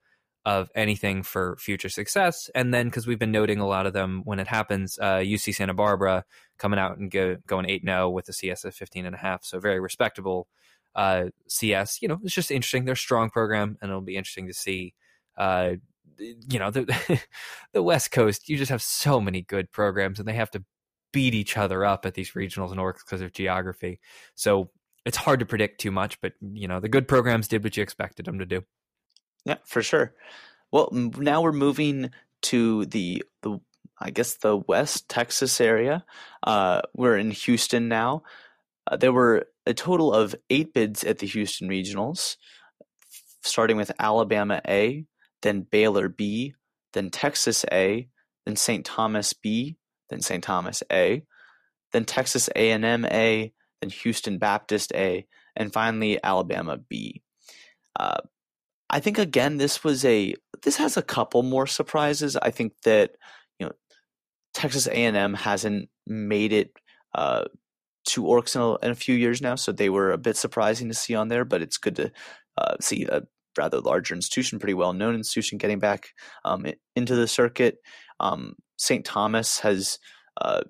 of anything for future success. And then because we've been noting a lot of them when it happens, uh, UC Santa Barbara coming out and go, going 8 0 with a CS of 15 and a half. So very respectable uh, CS. You know, it's just interesting. They're a strong program, and it'll be interesting to see. Uh, you know, the, the West Coast, you just have so many good programs, and they have to beat each other up at these regionals and orcs because of geography. So it's hard to predict too much, but you know, the good programs did what you expected them to do. Yeah, for sure. Well, now we're moving to the the I guess the West Texas area. Uh, we're in Houston now. Uh, there were a total of eight bids at the Houston regionals, starting with Alabama A, then Baylor B, then Texas A, then St. Thomas B, then St. Thomas A, then Texas A&M A, then Houston Baptist A, and finally Alabama B. Uh, I think again this was a this has a couple more surprises. I think that you know Texas A&M hasn't made it uh, to Orcs in a, in a, few years now, so they were a bit surprising to see on there. But it's good to uh, see a rather larger institution, pretty well known institution, getting back um, into the circuit. Um, St. Thomas has uh,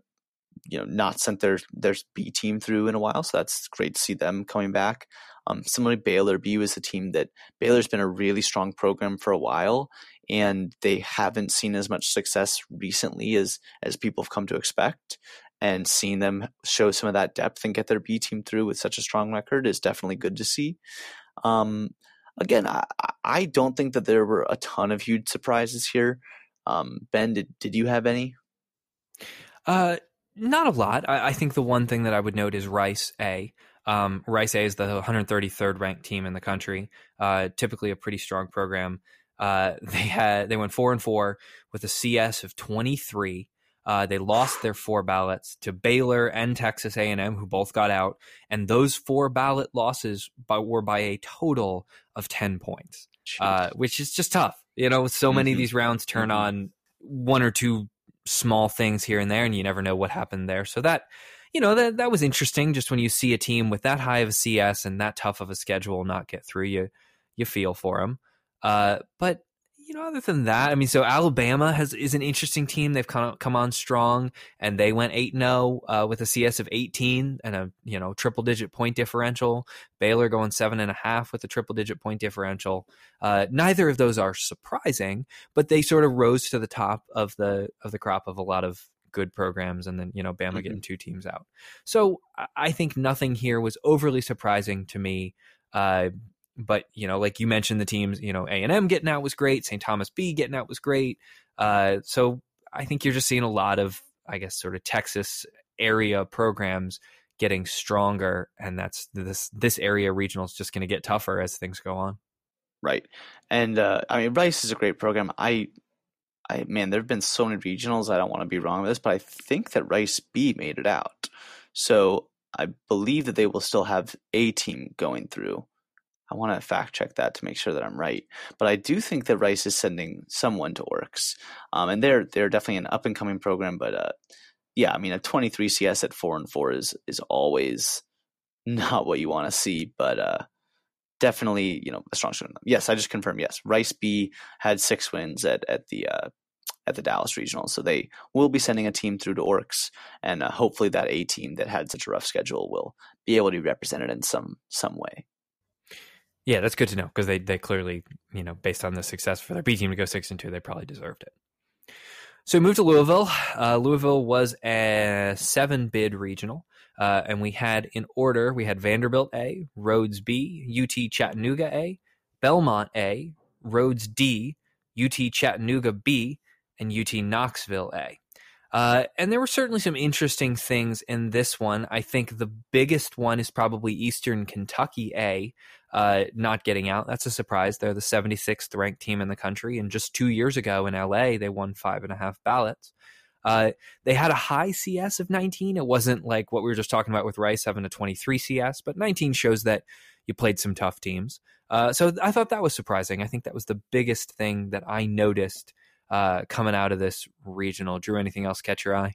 you know not sent their their B team through in a while, so that's great to see them coming back. Um, similarly, Baylor BU is a team that Baylor's been a really strong program for a while, and they haven't seen as much success recently as as people have come to expect. And seeing them show some of that depth and get their B team through with such a strong record is definitely good to see. Um, again, I, I don't think that there were a ton of huge surprises here. Um, ben, did did you have any? Uh, not a lot. I, I, think the one thing that I would note is Rice A. Um, Rice A is the 133rd ranked team in the country. Uh, typically a pretty strong program. Uh, they had they went four and four with a CS of 23. Uh, they lost their four ballots to Baylor and Texas A&M, who both got out, and those four ballot losses by, were by a total of 10 points, uh, which is just tough. You know, so many mm-hmm. of these rounds turn mm-hmm. on one or two small things here and there, and you never know what happened there. So that, you know, that that was interesting. Just when you see a team with that high of a CS and that tough of a schedule not get through, you you feel for them. Uh, but you know, other than that, I mean, so Alabama has is an interesting team. They've come come on strong, and they went eight zero oh, uh, with a CS of eighteen and a you know triple digit point differential. Baylor going seven and a half with a triple digit point differential. Uh, neither of those are surprising, but they sort of rose to the top of the of the crop of a lot of good programs, and then you know Bama mm-hmm. getting two teams out. So I think nothing here was overly surprising to me. Uh, but you know, like you mentioned, the teams, you know, A and M getting out was great. St. Thomas B getting out was great. Uh, so I think you're just seeing a lot of, I guess, sort of Texas area programs getting stronger, and that's this this area regional is just going to get tougher as things go on. Right, and uh, I mean, Rice is a great program. I, I man, there have been so many regionals. I don't want to be wrong with this, but I think that Rice B made it out. So I believe that they will still have a team going through. I want to fact check that to make sure that I'm right. But I do think that Rice is sending someone to Orcs, um, and they're they're definitely an up and coming program. But uh, yeah, I mean a 23 CS at four and four is is always not what you want to see, but uh, definitely you know a strong showing. Yes, I just confirmed. Yes, Rice B had six wins at at the uh, at the Dallas Regional, so they will be sending a team through to Orcs, and uh, hopefully that A team that had such a rough schedule will be able to be represented in some some way. Yeah, that's good to know because they they clearly, you know, based on the success for their B team to go six and two, they probably deserved it. So we moved to Louisville. Uh, Louisville was a seven bid regional, uh, and we had in order we had Vanderbilt A, Rhodes B, UT Chattanooga A, Belmont A, Rhodes D, UT Chattanooga B, and UT Knoxville A. Uh, and there were certainly some interesting things in this one. I think the biggest one is probably Eastern Kentucky A, uh, not getting out. That's a surprise. They're the 76th ranked team in the country. And just two years ago in LA, they won five and a half ballots. Uh, they had a high CS of 19. It wasn't like what we were just talking about with Rice having a 23 CS, but 19 shows that you played some tough teams. Uh, so I thought that was surprising. I think that was the biggest thing that I noticed uh, coming out of this regional. Drew, anything else catch your eye?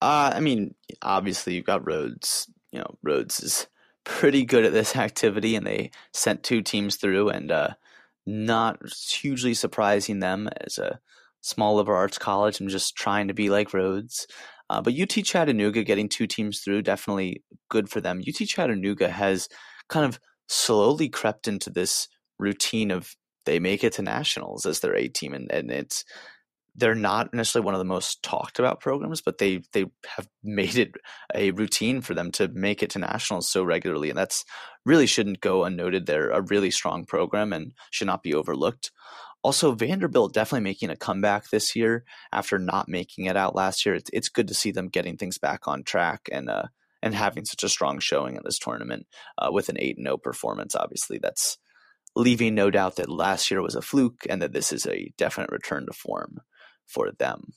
Uh, I mean, obviously you've got Rhodes. You know, Rhodes is pretty good at this activity, and they sent two teams through, and uh, not hugely surprising them as a small liberal arts college and just trying to be like Rhodes. Uh, but UT Chattanooga getting two teams through definitely good for them. UT Chattanooga has kind of slowly crept into this routine of they make it to nationals as their A team, and, and it's they're not necessarily one of the most talked about programs, but they they have made it a routine for them to make it to nationals so regularly, and that's really shouldn't go unnoted. They're a really strong program and should not be overlooked. Also, Vanderbilt definitely making a comeback this year after not making it out last year. It's, it's good to see them getting things back on track and uh, and having such a strong showing in this tournament uh, with an eight 0 performance. Obviously, that's leaving no doubt that last year was a fluke and that this is a definite return to form for them.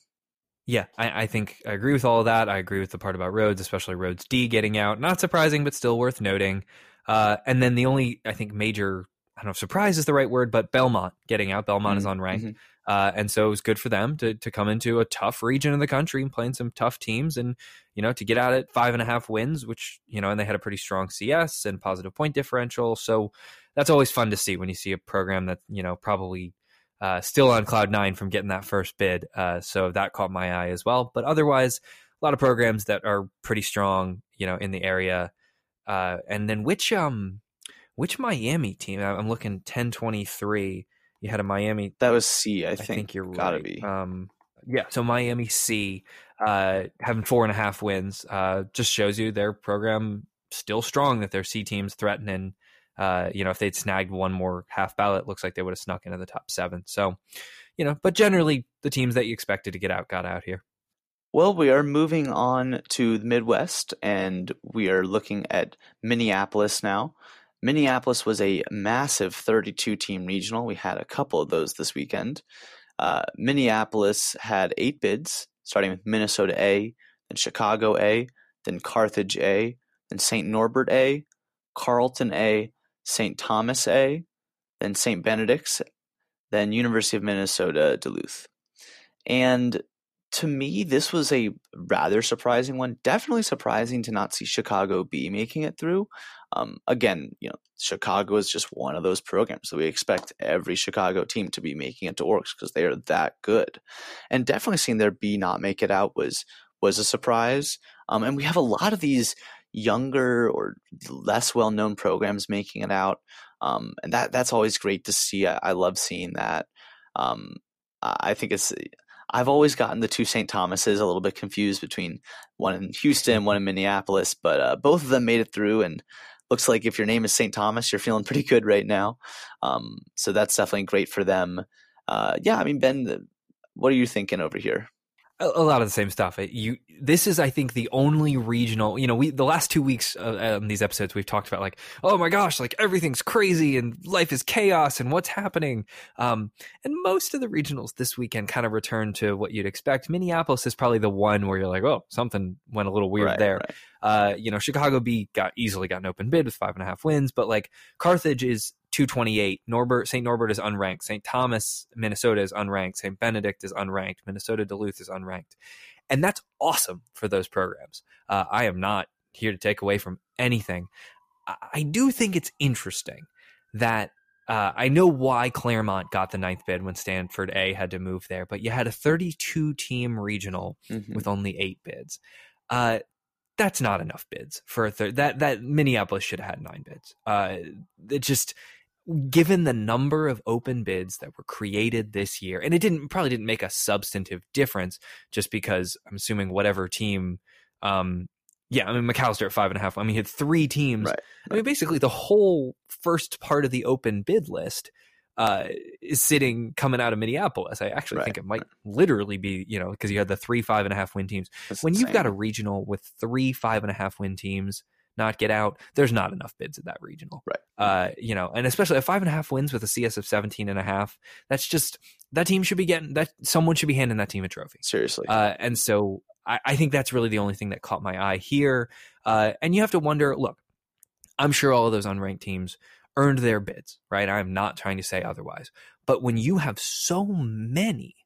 Yeah, I, I, think I agree with all of that. I agree with the part about Rhodes, especially Rhodes D getting out. Not surprising, but still worth noting. Uh, and then the only, I think, major I don't know if surprise is the right word, but Belmont getting out. Belmont mm-hmm. is unranked. Mm-hmm. Uh, and so it was good for them to to come into a tough region of the country and playing some tough teams and you know to get out at five and a half wins which you know and they had a pretty strong cs and positive point differential so that's always fun to see when you see a program that you know probably uh, still on cloud nine from getting that first bid uh, so that caught my eye as well but otherwise a lot of programs that are pretty strong you know in the area uh, and then which um which miami team i'm looking 1023 you had a Miami. That was C, I, I think. think you're gotta right. be. Um, yeah, so Miami C uh, having four and a half wins uh, just shows you their program still strong. That their C teams threatening. Uh, you know, if they'd snagged one more half ballot, looks like they would have snuck into the top seven. So, you know, but generally the teams that you expected to get out got out here. Well, we are moving on to the Midwest, and we are looking at Minneapolis now. Minneapolis was a massive 32 team regional. We had a couple of those this weekend. Uh, Minneapolis had eight bids, starting with Minnesota A, then Chicago A, then Carthage A, then St. Norbert A, Carleton A, St. Thomas A, then St. Benedict's, then University of Minnesota Duluth. And to me, this was a rather surprising one. Definitely surprising to not see Chicago B making it through. Um, again, you know, Chicago is just one of those programs that we expect every Chicago team to be making it to Orcs because they are that good. And definitely seeing their B not make it out was was a surprise. Um, and we have a lot of these younger or less well known programs making it out. Um, and that that's always great to see. I, I love seeing that. Um, I think it's I've always gotten the two St. Thomases a little bit confused between one in Houston, one in Minneapolis, but uh, both of them made it through. And looks like if your name is St. Thomas, you're feeling pretty good right now. Um, so that's definitely great for them. Uh, yeah, I mean, Ben, what are you thinking over here? A, a lot of the same stuff. You, this is, I think, the only regional. You know, we the last two weeks uh, on these episodes we've talked about like, oh my gosh, like everything's crazy and life is chaos and what's happening. Um, and most of the regionals this weekend kind of return to what you'd expect. Minneapolis is probably the one where you're like, oh, something went a little weird right, there. Right. Uh, you know, Chicago B got easily got an open bid with five and a half wins, but like Carthage is 228. Norbert St. Norbert is unranked. St. Thomas, Minnesota is unranked. St. Benedict is unranked. Minnesota Duluth is unranked. And that's awesome for those programs. Uh, I am not here to take away from anything. I, I do think it's interesting that uh, I know why Claremont got the ninth bid when Stanford A had to move there, but you had a 32 team regional mm-hmm. with only eight bids. Uh, that's not enough bids for a third. That that Minneapolis should have had nine bids. Uh, it just given the number of open bids that were created this year, and it didn't probably didn't make a substantive difference just because I'm assuming whatever team, um, yeah, I mean Macalester at five and a half. I mean, he had three teams. Right. I mean, basically the whole first part of the open bid list uh, is sitting coming out of Minneapolis. I actually right. think it might literally be, you know, because you had the three five and a half win teams. That's when insane. you've got a regional with three five and a half win teams not get out, there's not enough bids at that regional. Right. Uh, you know, and especially at five and a half wins with a CS of 17 and a half, that's just, that team should be getting, that someone should be handing that team a trophy. Seriously. Uh, and so I, I, think that's really the only thing that caught my eye here. Uh, and you have to wonder, look, I'm sure all of those unranked teams earned their bids, right? I'm not trying to say otherwise. But when you have so many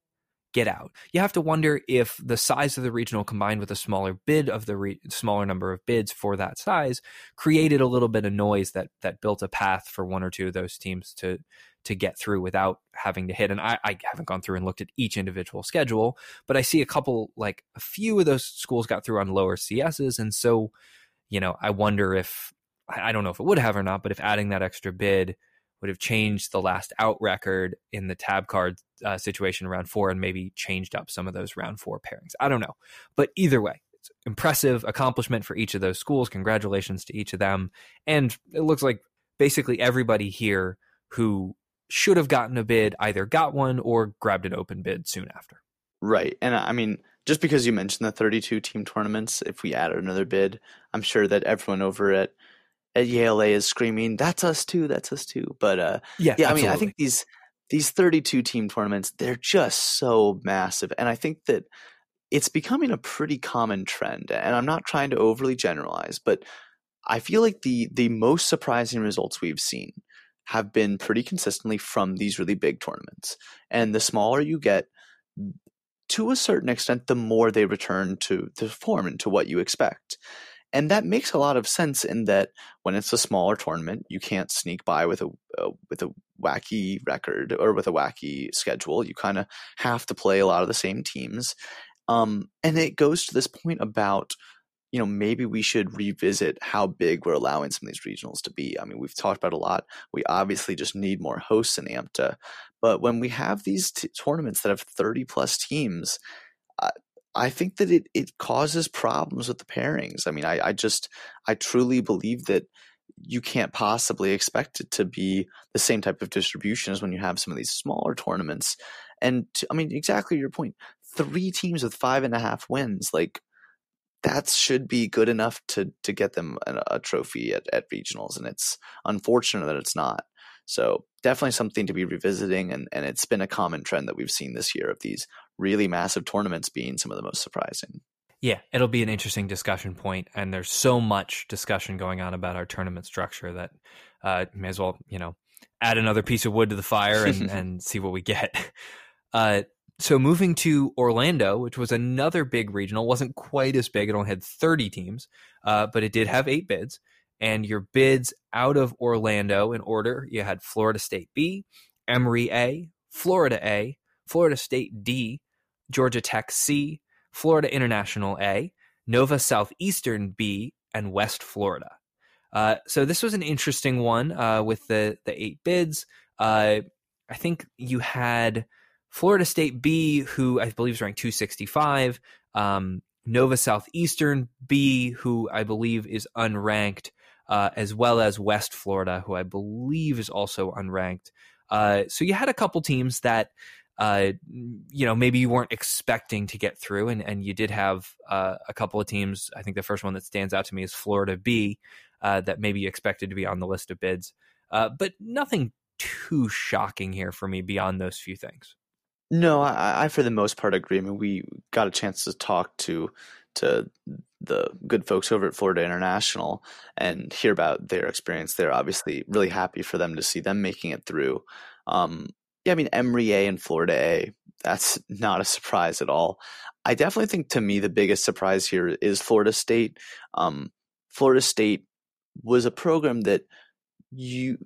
get out. You have to wonder if the size of the regional combined with a smaller bid of the re- smaller number of bids for that size created a little bit of noise that that built a path for one or two of those teams to to get through without having to hit. And I, I haven't gone through and looked at each individual schedule, but I see a couple like a few of those schools got through on lower CSs, and so you know I wonder if I don't know if it would have or not, but if adding that extra bid would have changed the last out record in the tab card uh, situation round four and maybe changed up some of those round four pairings. I don't know. But either way, it's impressive accomplishment for each of those schools. Congratulations to each of them. And it looks like basically everybody here who should have gotten a bid either got one or grabbed an open bid soon after. Right. And I mean, just because you mentioned the 32 team tournaments, if we added another bid, I'm sure that everyone over at at Yale A is screaming, "That's us too! That's us too!" But uh, yeah, yeah. Absolutely. I mean, I think these these 32 team tournaments they're just so massive, and I think that it's becoming a pretty common trend. And I'm not trying to overly generalize, but I feel like the the most surprising results we've seen have been pretty consistently from these really big tournaments. And the smaller you get, to a certain extent, the more they return to the form and to what you expect. And that makes a lot of sense in that when it's a smaller tournament, you can't sneak by with a uh, with a wacky record or with a wacky schedule. You kind of have to play a lot of the same teams. Um, and it goes to this point about you know, maybe we should revisit how big we're allowing some of these regionals to be. I mean, we've talked about a lot. We obviously just need more hosts in AMTA. But when we have these t- tournaments that have 30 plus teams, I, think that it, it causes problems with the pairings. I mean, I, I just, I truly believe that you can't possibly expect it to be the same type of distribution as when you have some of these smaller tournaments. And to, I mean, exactly your point. Three teams with five and a half wins, like that should be good enough to to get them a, a, trophy at, at regionals and it's unfortunate that it's not so definitely something to be revisiting and, and it's been a common trend that we've seen this year of these really massive tournaments being some of the most surprising yeah it'll be an interesting discussion point and there's so much discussion going on about our tournament structure that uh may as well you know add another piece of wood to the fire and, and see what we get uh so moving to Orlando, which was another big regional, wasn't quite as big. It only had 30 teams, uh, but it did have eight bids. And your bids out of Orlando in order, you had Florida State B, Emory A, Florida A, Florida State D, Georgia Tech C, Florida International A, Nova Southeastern B, and West Florida. Uh, so this was an interesting one uh, with the the eight bids. Uh, I think you had Florida State B, who I believe is ranked 265. Um, Nova Southeastern B, who I believe is unranked, uh, as well as West Florida, who I believe is also unranked. Uh, so you had a couple teams that, uh, you know, maybe you weren't expecting to get through, and, and you did have uh, a couple of teams. I think the first one that stands out to me is Florida B, uh, that maybe you expected to be on the list of bids, but nothing too shocking here for me beyond those few things. No, I, I for the most part agree. I mean, we got a chance to talk to to the good folks over at Florida International and hear about their experience. They're obviously really happy for them to see them making it through. Um, yeah, I mean Emory A and Florida A. That's not a surprise at all. I definitely think to me the biggest surprise here is Florida State. Um, Florida State was a program that you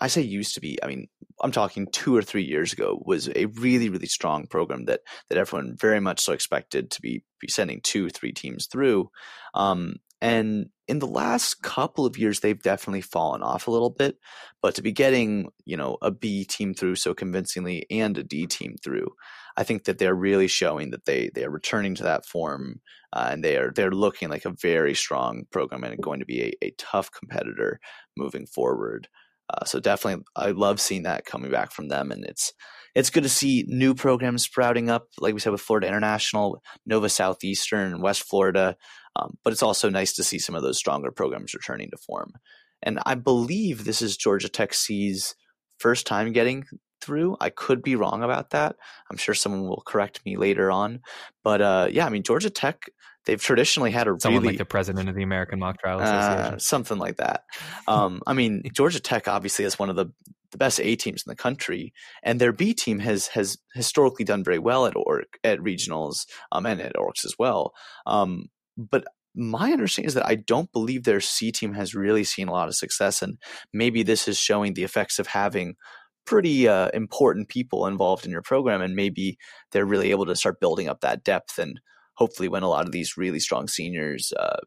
I say used to be. I mean, I'm talking two or three years ago, was a really, really strong program that that everyone very much so expected to be, be sending two, three teams through. Um, and in the last couple of years, they've definitely fallen off a little bit. But to be getting, you know, a B team through so convincingly and a D team through, I think that they're really showing that they they are returning to that form, uh, and they are they're looking like a very strong program and going to be a, a tough competitor moving forward. Uh, so definitely, I love seeing that coming back from them, and it's it's good to see new programs sprouting up, like we said with Florida International, Nova Southeastern, West Florida. Um, but it's also nice to see some of those stronger programs returning to form. And I believe this is Georgia Tech C's first time getting through. I could be wrong about that. I'm sure someone will correct me later on. But uh, yeah, I mean Georgia Tech they've traditionally had a someone really, like the president of the American Mock Trial Association, uh, something like that. Um, I mean, Georgia Tech obviously is one of the the best A teams in the country, and their B team has has historically done very well at Orc at regionals um, and at Orcs as well. Um, but my understanding is that I don't believe their C team has really seen a lot of success, and maybe this is showing the effects of having pretty uh, important people involved in your program, and maybe they're really able to start building up that depth and hopefully when a lot of these really strong seniors uh,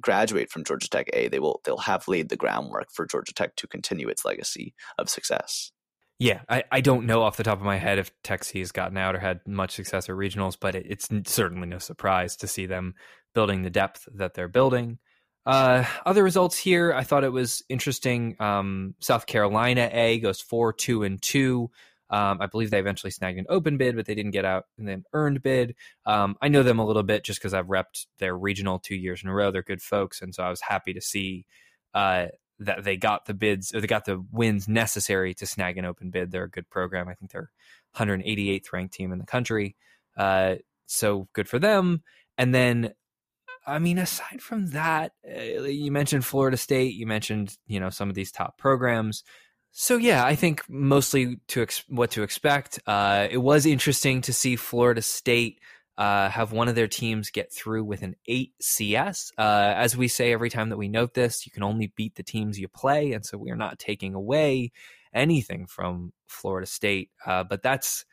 graduate from Georgia Tech A, they will they'll have laid the groundwork for Georgia Tech to continue its legacy of success. Yeah, I, I don't know off the top of my head if Tech has gotten out or had much success at regionals, but it, it's certainly no surprise to see them building the depth that they're building. Uh, other results here, I thought it was interesting. Um, South Carolina A goes four, two, and two. Um, I believe they eventually snagged an open bid, but they didn't get out and then earned bid. Um, I know them a little bit just because I've repped their regional two years in a row. They're good folks, and so I was happy to see uh, that they got the bids or they got the wins necessary to snag an open bid. They're a good program. I think they're 188th ranked team in the country. Uh, so good for them. And then I mean, aside from that, uh, you mentioned Florida State, you mentioned, you know, some of these top programs So yeah, I think mostly to ex- what to expect. Uh, it was interesting to see Florida State uh, have one of their teams get through with an eight CS. Uh, as we say every time that we note this, you can only beat the teams you play, and so we are not taking away anything from Florida State. Uh, but that's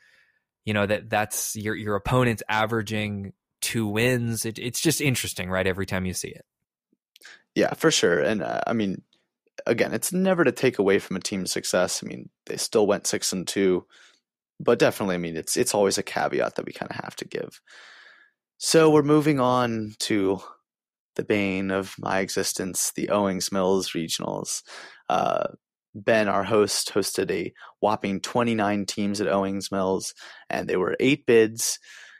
you know that that's your your opponent's averaging two wins. It, it's just interesting, right? Every time you see it. Yeah, for sure. And uh, I mean, again, it's never to take away from a team's success. I mean, they still went six and two, but definitely, I mean, it's it's always a caveat that we kind of have to give. So we're moving on to the bane of my existence, the Owings Mills Regionals. Uh, ben, our host, hosted a whopping 29 teams at Owings Mills, and there were eight bids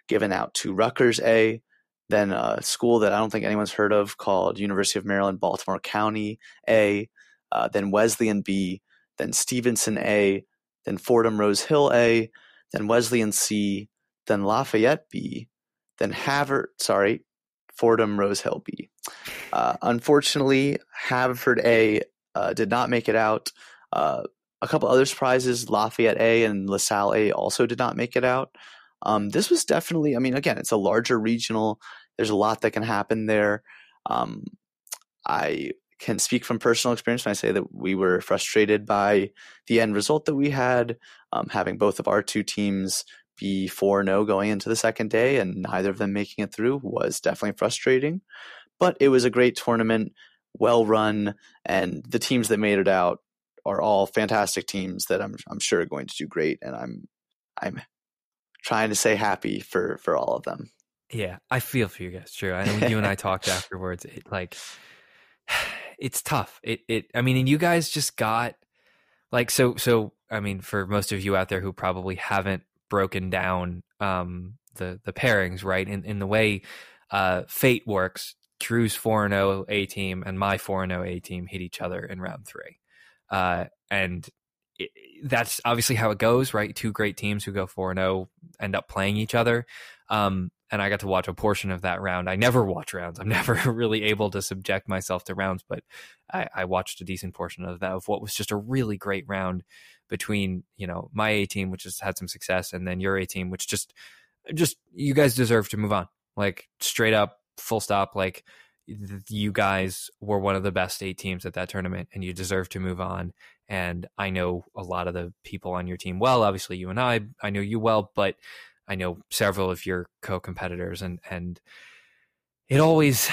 given out to Rutgers A, then a school that I don't think anyone's heard of called University of Maryland, Baltimore County A, uh, then Wesleyan B, then Stevenson A, then Fordham Rose Hill A, then Wesleyan C, then Lafayette B, then Havre, sorry, Fordham Rose Hill B. Uh, unfortunately, Haverford A uh, did not make it out. Uh, a couple other surprises, Lafayette A and LaSalle A also did not make it out. Um, this was definitely, I mean, again, it's a larger regional. There's a lot that can happen there. Um, I can speak from personal experience when I say that we were frustrated by the end result that we had, um, having both of our two teams be 4 0 going into the second day and neither of them making it through was definitely frustrating. But it was a great tournament, well run, and the teams that made it out are all fantastic teams that I'm I'm sure are going to do great and I'm I'm trying to say happy for for all of them. Yeah, I feel for you guys. True. I know you and I talked afterwards. It, like it's tough. It it I mean, and you guys just got like so so I mean, for most of you out there who probably haven't broken down um the the pairings, right? In in the way uh fate works, Drew's 4 0 A team and my 4 0 A team hit each other in round 3. Uh and it, that's obviously how it goes, right? Two great teams who go 4 0 end up playing each other. Um, and I got to watch a portion of that round. I never watch rounds. I'm never really able to subject myself to rounds, but I, I, watched a decent portion of that of what was just a really great round between you know my A team, which has had some success, and then your A team, which just just you guys deserve to move on, like straight up, full stop. Like you guys were one of the best eight teams at that tournament, and you deserve to move on. And I know a lot of the people on your team well. Obviously, you and I, I know you well, but I know several of your co-competitors, and and it always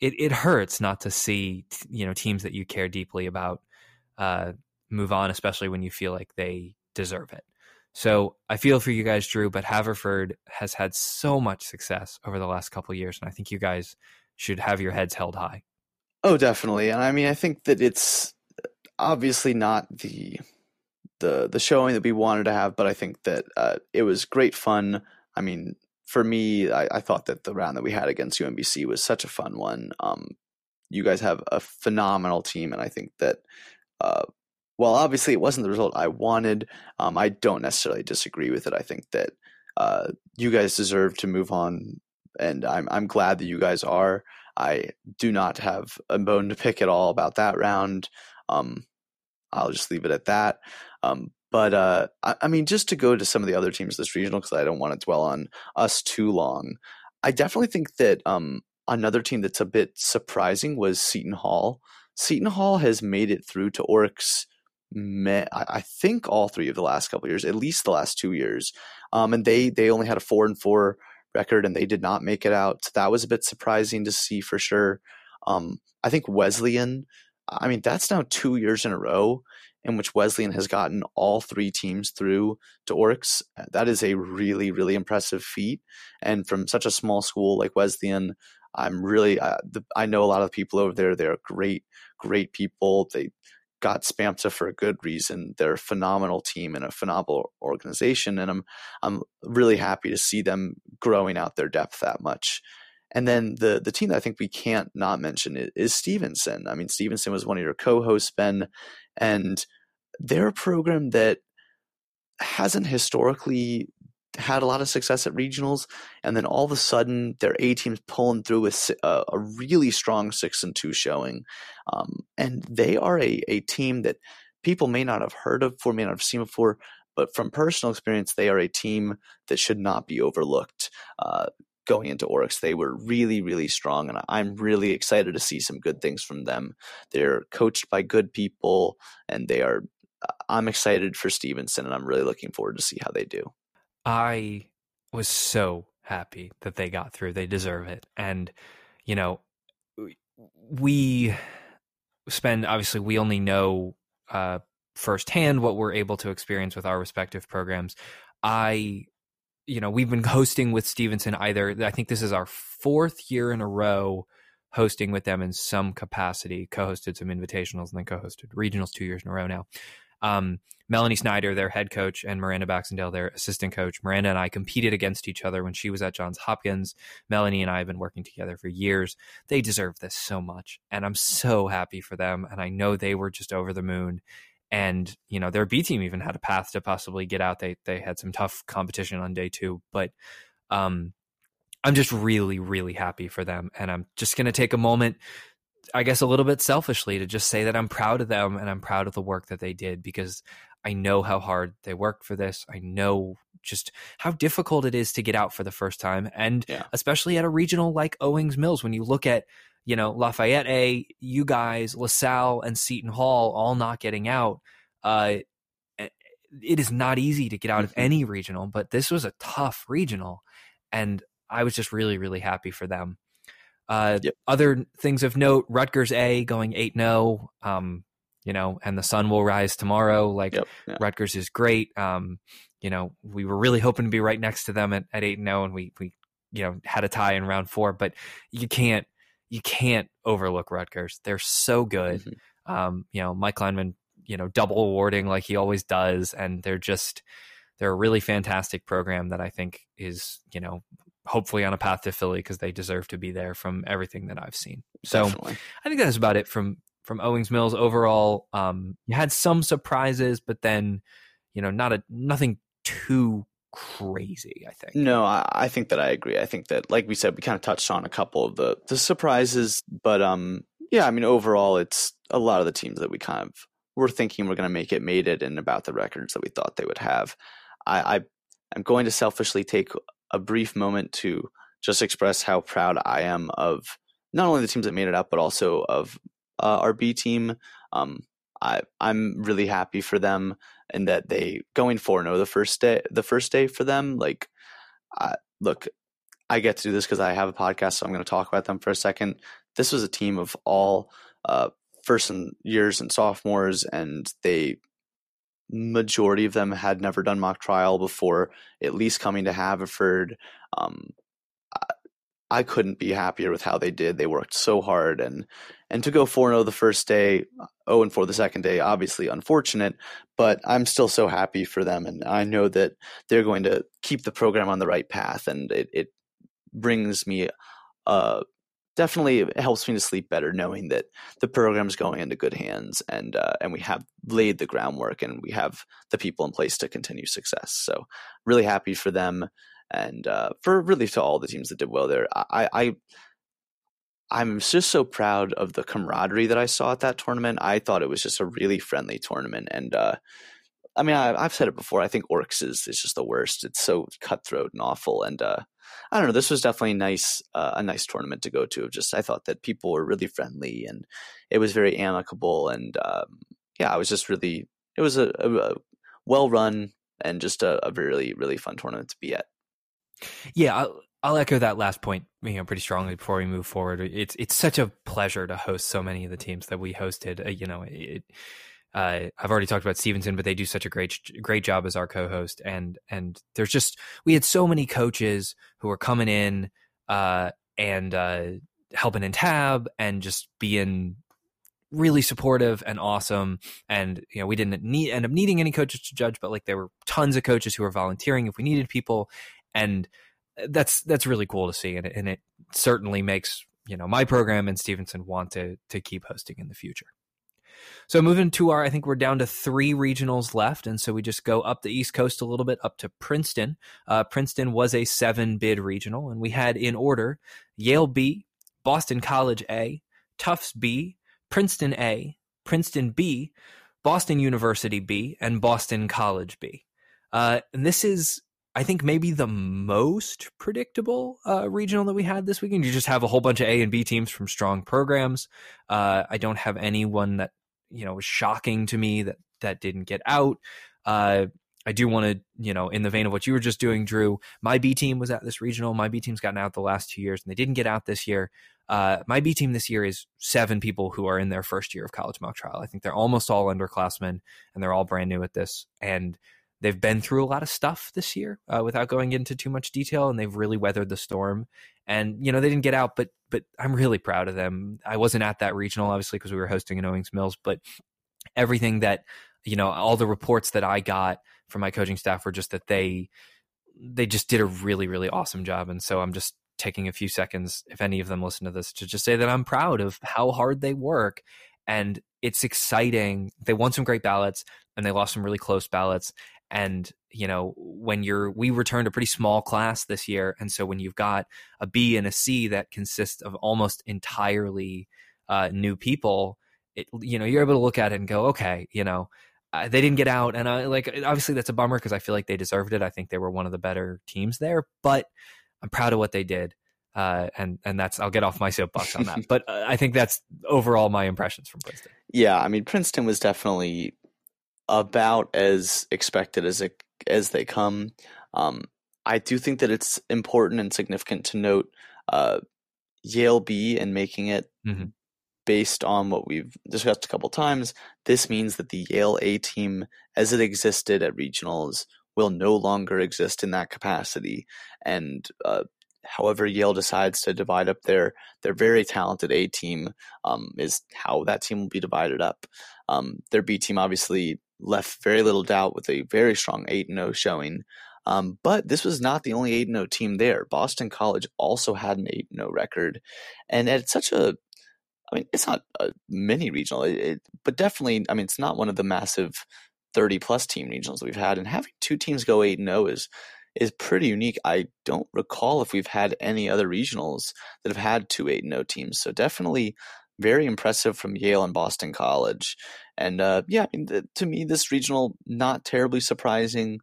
it it hurts not to see you know teams that you care deeply about uh, move on, especially when you feel like they deserve it. So I feel for you guys, Drew, but Haverford has had so much success over the last couple years, and I think you guys should have your heads held high. Oh, definitely. And I mean, I think that it's obviously not the the the showing that we wanted to have, but I think that uh, it was great fun. I mean, for me, I, I, thought that the round that we had against UMBC was such a fun one. Um, you guys have a phenomenal team, and I think that uh, while obviously it wasn't the result I wanted, um, I don't necessarily disagree with it. I think that uh, you guys deserve to move on, and I'm I'm glad that you guys are. I do not have a bone to pick at all about that round. Um, I'll just leave it at that. Um, but uh, I, I, mean, just to go to some of the other teams this regional, because I don't want to dwell on us too long. I definitely think that um, another team that's a bit surprising was Seton Hall. Seton Hall has made it through to Orcs. I think all three of the last couple years, at least the last two years, um, and they they only had a four and four record, and they did not make it out. That was a bit surprising to see for sure. Um, I think Wesleyan I mean, that's now two years in a row in which Wesleyan has gotten all three teams through to Orcs. That is a really, really impressive feat. And from such a small school like Wesleyan, I'm really, uh, the, I know a lot of people over there. They're great, great people. They got SPAMHSA for a good reason. They're a phenomenal team and a phenomenal organization. And I'm, I'm really happy to see them growing out their depth that much. And then the the team that I think we can't not mention is Stevenson. I mean, Stevenson was one of your co-hosts, Ben, and they're a program that hasn't historically had a lot of success at regionals, and then all of a sudden their A team's pulling through with a, a, really strong six and two showing, um, and they are a a team that people may not have heard of before, may not have seen before, but from personal experience, they are a team that should not be overlooked. Uh, going into ORCS, they were really, really strong, and I'm really excited to see some good things from them. They're coached by good people, and they are. I'm excited for Stevenson, and I'm really looking forward to see how they do. I was so happy that they got through. They deserve it, and you know, we spend obviously we only know uh, firsthand what we're able to experience with our respective programs. I, you know, we've been hosting with Stevenson either. I think this is our fourth year in a row hosting with them in some capacity. Co-hosted some invitationals and then co-hosted regionals two years in a row now. Um, Melanie Snyder, their head coach, and Miranda Baxendale, their assistant coach. Miranda and I competed against each other when she was at Johns Hopkins. Melanie and I have been working together for years. They deserve this so much, and I'm so happy for them. And I know they were just over the moon. And you know their B team even had a path to possibly get out. They they had some tough competition on day two, but um, I'm just really really happy for them. And I'm just gonna take a moment I guess a little bit selfishly to just say that I'm proud of them and I'm proud of the work that they did because I know how hard they worked for this. I know just how difficult it is to get out for the first time. And yeah. especially at a regional like Owings Mills, when you look at, you know, Lafayette A, you guys, LaSalle and Seton Hall all not getting out, uh, it is not easy to get out mm-hmm. of any regional, but this was a tough regional. And I was just really, really happy for them. Uh, yep. Other things of note: Rutgers A going eight 0 um, you know, and the sun will rise tomorrow. Like yep. yeah. Rutgers is great. Um, you know, we were really hoping to be right next to them at, eight 0 and we we you know had a tie in round four, but you can't you can't overlook Rutgers. They're so good. Mm-hmm. Um, you know, Mike Kleinman, you know, double awarding like he always does, and they're just they're a really fantastic program that I think is you know hopefully on a path to Philly because they deserve to be there from everything that I've seen. So Definitely. I think that's about it from from Owings Mills overall. Um, you had some surprises, but then you know not a nothing too crazy. I think. No, I, I think that I agree. I think that, like we said, we kind of touched on a couple of the the surprises, but um, yeah, I mean overall, it's a lot of the teams that we kind of were thinking were going to make it made it, and about the records that we thought they would have. I, I am going to selfishly take a brief moment to just express how proud I am of not only the teams that made it up, but also of uh, our B team. Um, I I'm really happy for them and that they going four no the first day the first day for them. Like, look, I get to do this because I have a podcast, so I'm going to talk about them for a second. This was a team of all uh, first and years and sophomores, and they majority of them had never done mock trial before at least coming to Haverford. Um, I, I couldn't be happier with how they did. They worked so hard and and to go 4 0 the first day, 0 and 4 the second day, obviously unfortunate, but I'm still so happy for them. And I know that they're going to keep the program on the right path. And it, it brings me uh, definitely helps me to sleep better knowing that the program is going into good hands and uh, and we have laid the groundwork and we have the people in place to continue success. So really happy for them and uh, for really to all the teams that did well there. I, I I'm just so proud of the camaraderie that I saw at that tournament. I thought it was just a really friendly tournament and. Uh, I mean, I, have said it before. I think Orcs is, is just the worst. It's so cutthroat and awful, and uh, I don't know. This was definitely nice, uh, a nice tournament to go to. Just I thought that people were really friendly and it was very amicable. And um, yeah, I was just really. It was a, a, a well run and just a, a, really really fun tournament to be at. Yeah, I'll, I'll echo that last point, you know, pretty strongly before we move forward. It's it's such a pleasure to host so many of the teams that we hosted. Uh, you know, it, uh, I've already talked about Stevenson, but they do such a great great job as our co-host, and and there's just we had so many coaches who were coming in uh, and uh, helping in tab and just being really supportive and awesome. And you know, we didn't need end up needing any coaches to judge, but like there were tons of coaches who were volunteering if we needed people, and that's that's really cool to see, and it, and it certainly makes you know my program and Stevenson want to to keep hosting in the future. So moving to our, I think we're down to three regionals left, and so we just go up the East Coast a little bit up to Princeton. Uh, Princeton was a seven bid regional, and we had in order Yale B, Boston College A, Tufts B, Princeton A, Princeton B, Boston University B and Boston College B. Uh, and this is, I think, maybe the most predictable uh, regional that we had this weekend. You just have a whole bunch of A and B teams from strong programs. Uh, I don't have anyone that you know was shocking to me that that didn't get out. Uh, I do want to, you know, in the vein of what you were just doing, Drew. My B team was at this regional. My B team's gotten out the last two years, and they didn't get out this year. Uh, my B team this year is seven people who are in their first year of college mock trial. I think they're almost all underclassmen, and they're all brand new at this. And they've been through a lot of stuff this year, uh, without going into too much detail, and they've really weathered the storm. And you know, they didn't get out, but but I'm really proud of them. I wasn't at that regional, obviously, because we were hosting in Owings Mills, but everything that you know, all the reports that I got from my coaching staff were just that they they just did a really really awesome job and so i'm just taking a few seconds if any of them listen to this to just say that i'm proud of how hard they work and it's exciting they won some great ballots and they lost some really close ballots and you know when you're we returned a pretty small class this year and so when you've got a b and a c that consists of almost entirely uh, new people it, you know you're able to look at it and go okay you know uh, they didn't get out, and I like obviously that's a bummer because I feel like they deserved it. I think they were one of the better teams there, but I'm proud of what they did. Uh, and and that's I'll get off my soapbox on that. but uh, I think that's overall my impressions from Princeton. Yeah, I mean Princeton was definitely about as expected as it as they come. Um, I do think that it's important and significant to note uh, Yale B and making it mm-hmm based on what we've discussed a couple times, this means that the Yale A team, as it existed at regionals, will no longer exist in that capacity. And uh, however Yale decides to divide up their their very talented A team, um, is how that team will be divided up. Um, their B team obviously left very little doubt with a very strong 8 0 showing. Um, but this was not the only 8 0 team there. Boston College also had an 8 0 record. And at such a I mean, it's not a mini regional, it, it, but definitely, I mean, it's not one of the massive 30 plus team regionals we've had. And having two teams go 8 0 is is pretty unique. I don't recall if we've had any other regionals that have had two 8 0 teams. So definitely very impressive from Yale and Boston College. And uh, yeah, I mean, to me, this regional, not terribly surprising.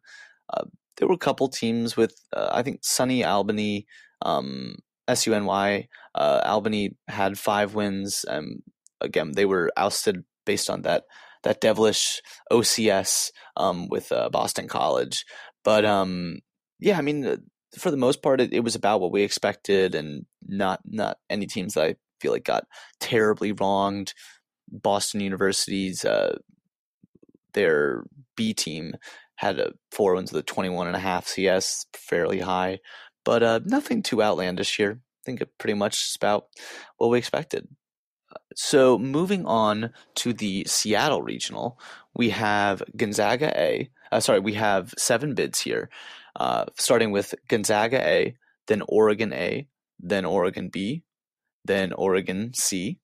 Uh, there were a couple teams with, uh, I think, SUNY Albany um, SUNY. Uh, Albany had five wins. Um, again, they were ousted based on that that devilish OCS um, with uh, Boston College. But um, yeah, I mean, uh, for the most part, it, it, was about what we expected, and not not any teams that I feel like got terribly wronged. Boston University's uh, their B team had a four wins with a 21 and a half CS, fairly high but uh, nothing too outlandish here. I think it pretty much is about what we expected. So moving on to the Seattle regional, we have Gonzaga A. Uh, sorry, we have seven bids here, uh, starting with Gonzaga A, then Oregon A, then Oregon B, then Oregon C,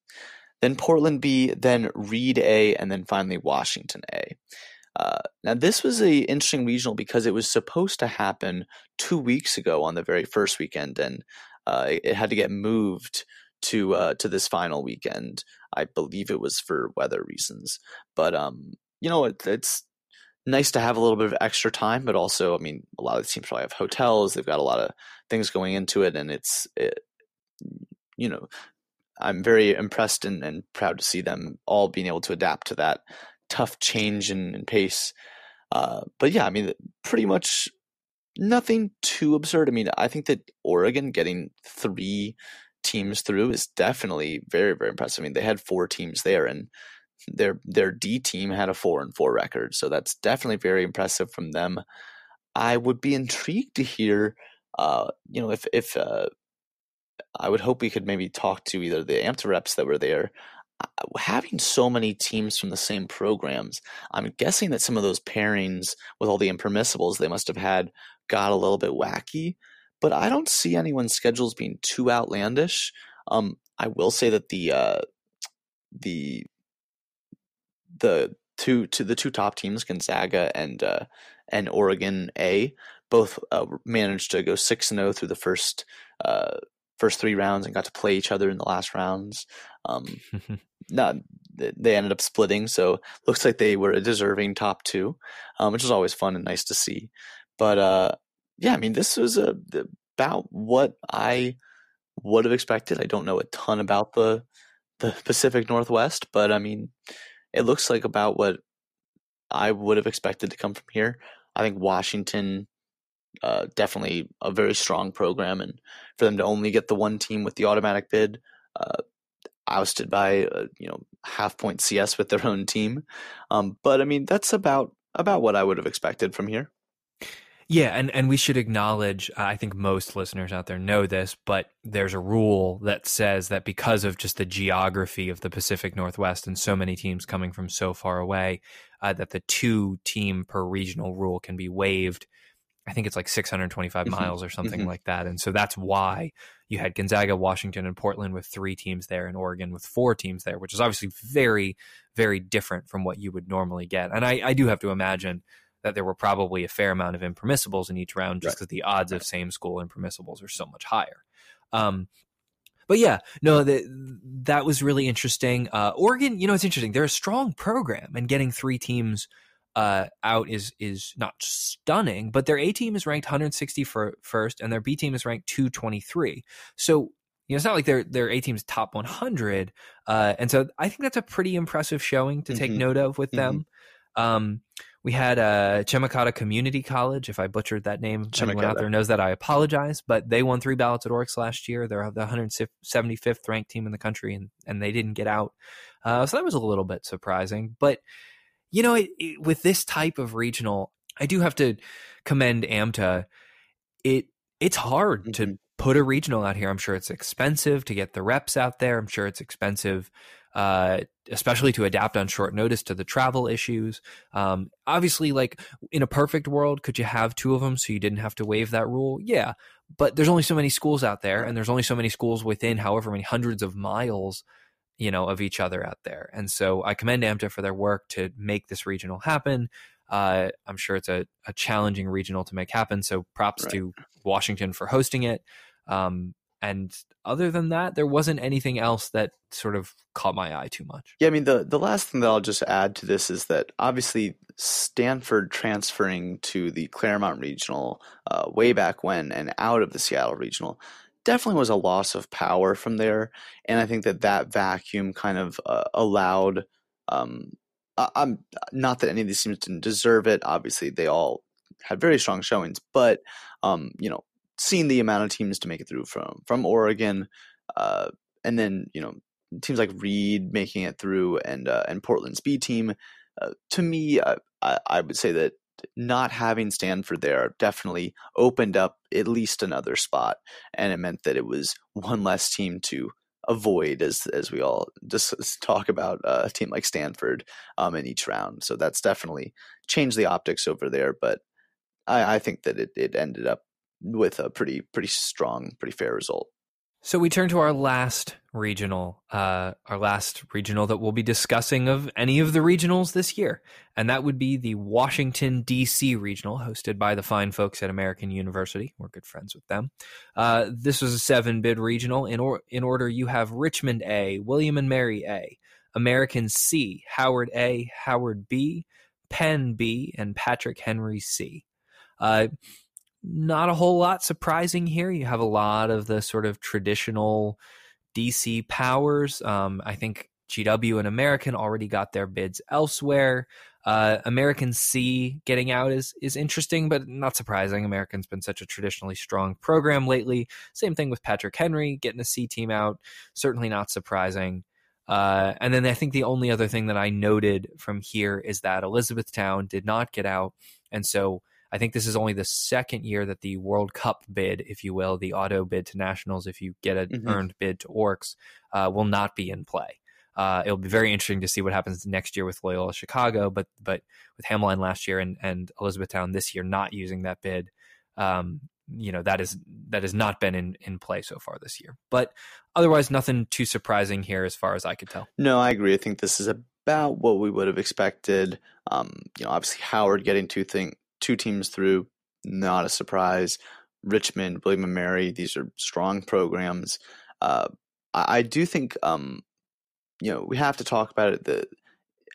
then Portland B, then Reed A, and then finally Washington A. Uh, now, this was a interesting regional because it was supposed to happen two weeks ago on the very first weekend, and uh, it, had to get moved to uh, to this final weekend. I believe it was for weather reasons, but um, you know, it, it's nice to have a little bit of extra time, but also, I mean, a lot of the teams probably have hotels. They've got a lot of things going into it, and it's it, you know, I'm very impressed and, and proud to see them all being able to adapt to that tough change in, pace. Uh, but yeah, I mean, pretty much nothing too absurd. I mean, I think that Oregon getting three teams through is definitely very, very impressive. I mean, they had four teams there, and their their D team had a four and four record, so that's definitely very impressive from them. I would be intrigued to hear, uh, you know, if if uh, I would hope we could maybe talk to either the AMTA reps that were there having so many teams from the same programs, I'm guessing that some of those pairings with all the impermissibles they must have had got a little bit wacky. But I don't see anyone's schedules being too outlandish. Um, I will say that the uh, the the two to the two top teams, Gonzaga and uh, and Oregon A, both uh, managed to go six and zero oh through the first uh, first three rounds and got to play each other in the last rounds. Um, not they ended up splitting, so looks like they were a deserving top two, um, which was always fun and nice to see. But uh, yeah, I mean, this was a, about what I would have expected. I don't know a ton about the the Pacific Northwest, but I mean, it looks like about what I would have expected to come from here. I think Washington uh, definitely a very strong program, and for them to only get the one team with the automatic bid, uh, ousted by uh, you know half point CS with their own team. Um, but I mean, that's about about what I would have expected from here. Yeah, and, and we should acknowledge, I think most listeners out there know this, but there's a rule that says that because of just the geography of the Pacific Northwest and so many teams coming from so far away, uh, that the two team per regional rule can be waived. I think it's like 625 mm-hmm. miles or something mm-hmm. like that. And so that's why you had Gonzaga, Washington, and Portland with three teams there, and Oregon with four teams there, which is obviously very, very different from what you would normally get. And I, I do have to imagine that there were probably a fair amount of impermissibles in each round just because right. the odds of same school impermissibles are so much higher. Um, but yeah, no, that that was really interesting. Uh, Oregon, you know, it's interesting. They're a strong program, and getting three teams uh, out is is not stunning. But their A team is ranked 161st, and their B team is ranked 223. So you know, it's not like their their A team's top 100, uh, and so I think that's a pretty impressive showing to take mm-hmm. note of with mm-hmm. them. Um, we had uh, Chemeketa Community College. If I butchered that name, Chemeketa. anyone out there knows that, I apologize. But they won three ballots at ORCS last year. They're the 175th ranked team in the country, and, and they didn't get out. Uh, so that was a little bit surprising. But, you know, it, it, with this type of regional, I do have to commend AMTA. It It's hard mm-hmm. to put a regional out here. I'm sure it's expensive to get the reps out there. I'm sure it's expensive uh, especially to adapt on short notice to the travel issues. Um, obviously, like in a perfect world, could you have two of them so you didn't have to waive that rule? Yeah, but there's only so many schools out there, and there's only so many schools within however many hundreds of miles, you know, of each other out there. And so I commend AMTA for their work to make this regional happen. Uh, I'm sure it's a, a, challenging regional to make happen. So props right. to Washington for hosting it. Um, and other than that, there wasn't anything else that sort of caught my eye too much. Yeah, I mean the the last thing that I'll just add to this is that obviously Stanford transferring to the Claremont Regional uh, way back when and out of the Seattle Regional definitely was a loss of power from there, and I think that that vacuum kind of uh, allowed. Um, I'm not that any of these teams didn't deserve it. Obviously, they all had very strong showings, but um, you know, seeing the amount of teams to make it through from from Oregon, uh, and then you know teams like Reed making it through and uh, and Portland's B team. Uh, to me, I, I would say that not having Stanford there definitely opened up at least another spot, and it meant that it was one less team to avoid as as we all just talk about uh, a team like Stanford um, in each round. So that's definitely changed the optics over there. But I, I think that it, it ended up with a pretty pretty strong, pretty fair result. So we turn to our last regional, uh, our last regional that we'll be discussing of any of the regionals this year, and that would be the Washington D.C. regional, hosted by the fine folks at American University. We're good friends with them. Uh, this was a seven-bid regional. In or- in order, you have Richmond A, William and Mary A, American C, Howard A, Howard B, Penn B, and Patrick Henry C. Uh, not a whole lot surprising here. You have a lot of the sort of traditional DC powers. Um, I think GW and American already got their bids elsewhere. Uh, American C getting out is is interesting, but not surprising. American's been such a traditionally strong program lately. Same thing with Patrick Henry getting a C team out. Certainly not surprising. Uh, and then I think the only other thing that I noted from here is that Elizabethtown did not get out, and so I think this is only the second year that the World Cup bid, if you will, the auto bid to nationals, if you get an mm-hmm. earned bid to Orcs, uh, will not be in play. Uh, it'll be very interesting to see what happens next year with Loyola Chicago, but but with Hamline last year and, and Elizabethtown this year not using that bid, um, you know that is that has not been in in play so far this year. But otherwise, nothing too surprising here as far as I could tell. No, I agree. I think this is about what we would have expected. Um, you know, obviously Howard getting two thing two teams through, not a surprise. Richmond, William and Mary. These are strong programs. Uh, I, I, do think, um, you know, we have to talk about it. The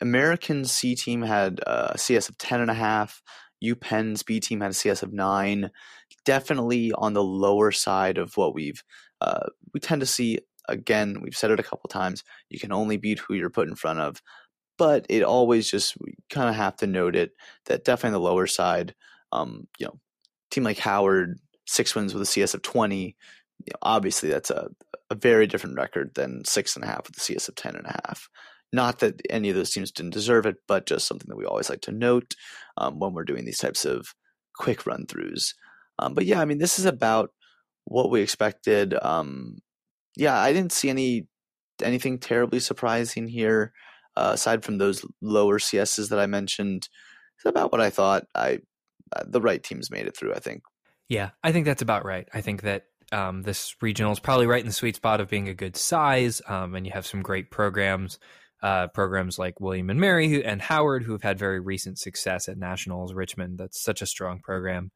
American C team had a CS of ten and a half. UPenn's B team had a CS of nine. Definitely on the lower side of what we've uh, we tend to see. Again, we've said it a couple times. You can only beat who you're put in front of, but it always just kind of have to note it that definitely on the lower side. Um, you know, team like Howard, six wins with a CS of twenty. You know, obviously, that's a a very different record than six and a half with a CS of ten and a half. Not that any of those teams didn't deserve it, but just something that we always like to note um, when we're doing these types of quick run throughs. Um, but yeah, I mean, this is about what we expected. Um, yeah, I didn't see any anything terribly surprising here, uh, aside from those lower CSs that I mentioned. It's about what I thought. I uh, the right teams made it through. I think. Yeah, I think that's about right. I think that um, this regional is probably right in the sweet spot of being a good size, um, and you have some great programs uh, programs like William and Mary and Howard, who have had very recent success at nationals. Richmond, that's such a strong program,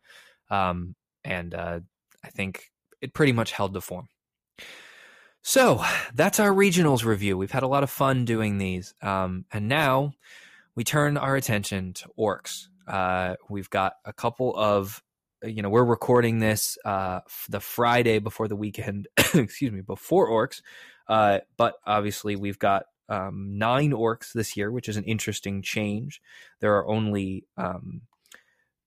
um, and uh, I think it pretty much held the form. So that's our regionals review. We've had a lot of fun doing these, um, and now we turn our attention to orcs. Uh, we've got a couple of you know we're recording this uh, the friday before the weekend excuse me before orcs uh, but obviously we've got um, nine orcs this year, which is an interesting change. There are only um,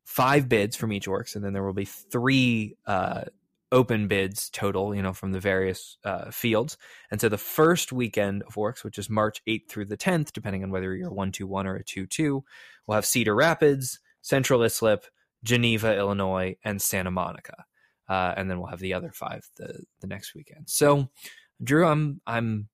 five bids from each orcs, and then there will be three uh, open bids total, you know, from the various uh, fields. And so the first weekend of orcs, which is March 8th through the 10th, depending on whether you're a 121 or a 2 2, we'll have Cedar Rapids, Central Islip, Geneva, Illinois, and Santa Monica. Uh, and then we'll have the other five the, the next weekend. So, Drew, I'm I'm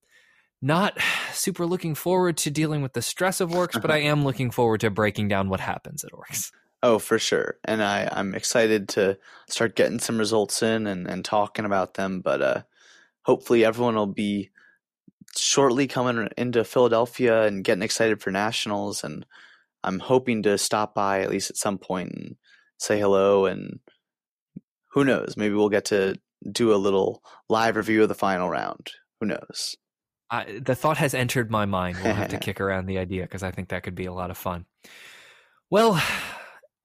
not super looking forward to dealing with the stress of orcs, but I am looking forward to breaking down what happens at orcs. Oh, for sure. And I, I'm excited to start getting some results in and, and talking about them. But uh, hopefully, everyone will be shortly coming into Philadelphia and getting excited for nationals. And I'm hoping to stop by at least at some point and say hello. And who knows? Maybe we'll get to do a little live review of the final round. Who knows? I, the thought has entered my mind. We'll have to kick around the idea because I think that could be a lot of fun. Well,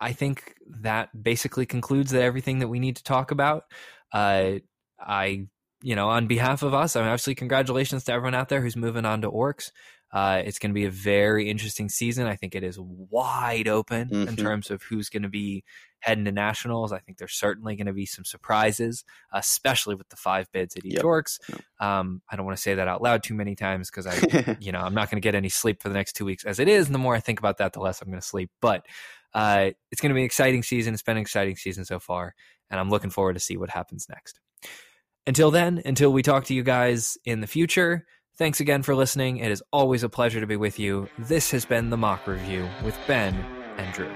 I think that basically concludes that everything that we need to talk about. Uh, I, you know, on behalf of us, I mean, obviously, congratulations to everyone out there who's moving on to Orcs. Uh, it's going to be a very interesting season. I think it is wide open mm-hmm. in terms of who's going to be heading to nationals. I think there's certainly going to be some surprises, especially with the five bids at each yep. orcs. Um, I don't want to say that out loud too many times because I, you know, I'm not going to get any sleep for the next two weeks as it is. And the more I think about that, the less I'm going to sleep. But uh, it's going to be an exciting season. It's been an exciting season so far, and I'm looking forward to see what happens next. Until then, until we talk to you guys in the future, Thanks again for listening. It is always a pleasure to be with you. This has been the Mock Review with Ben and Drew.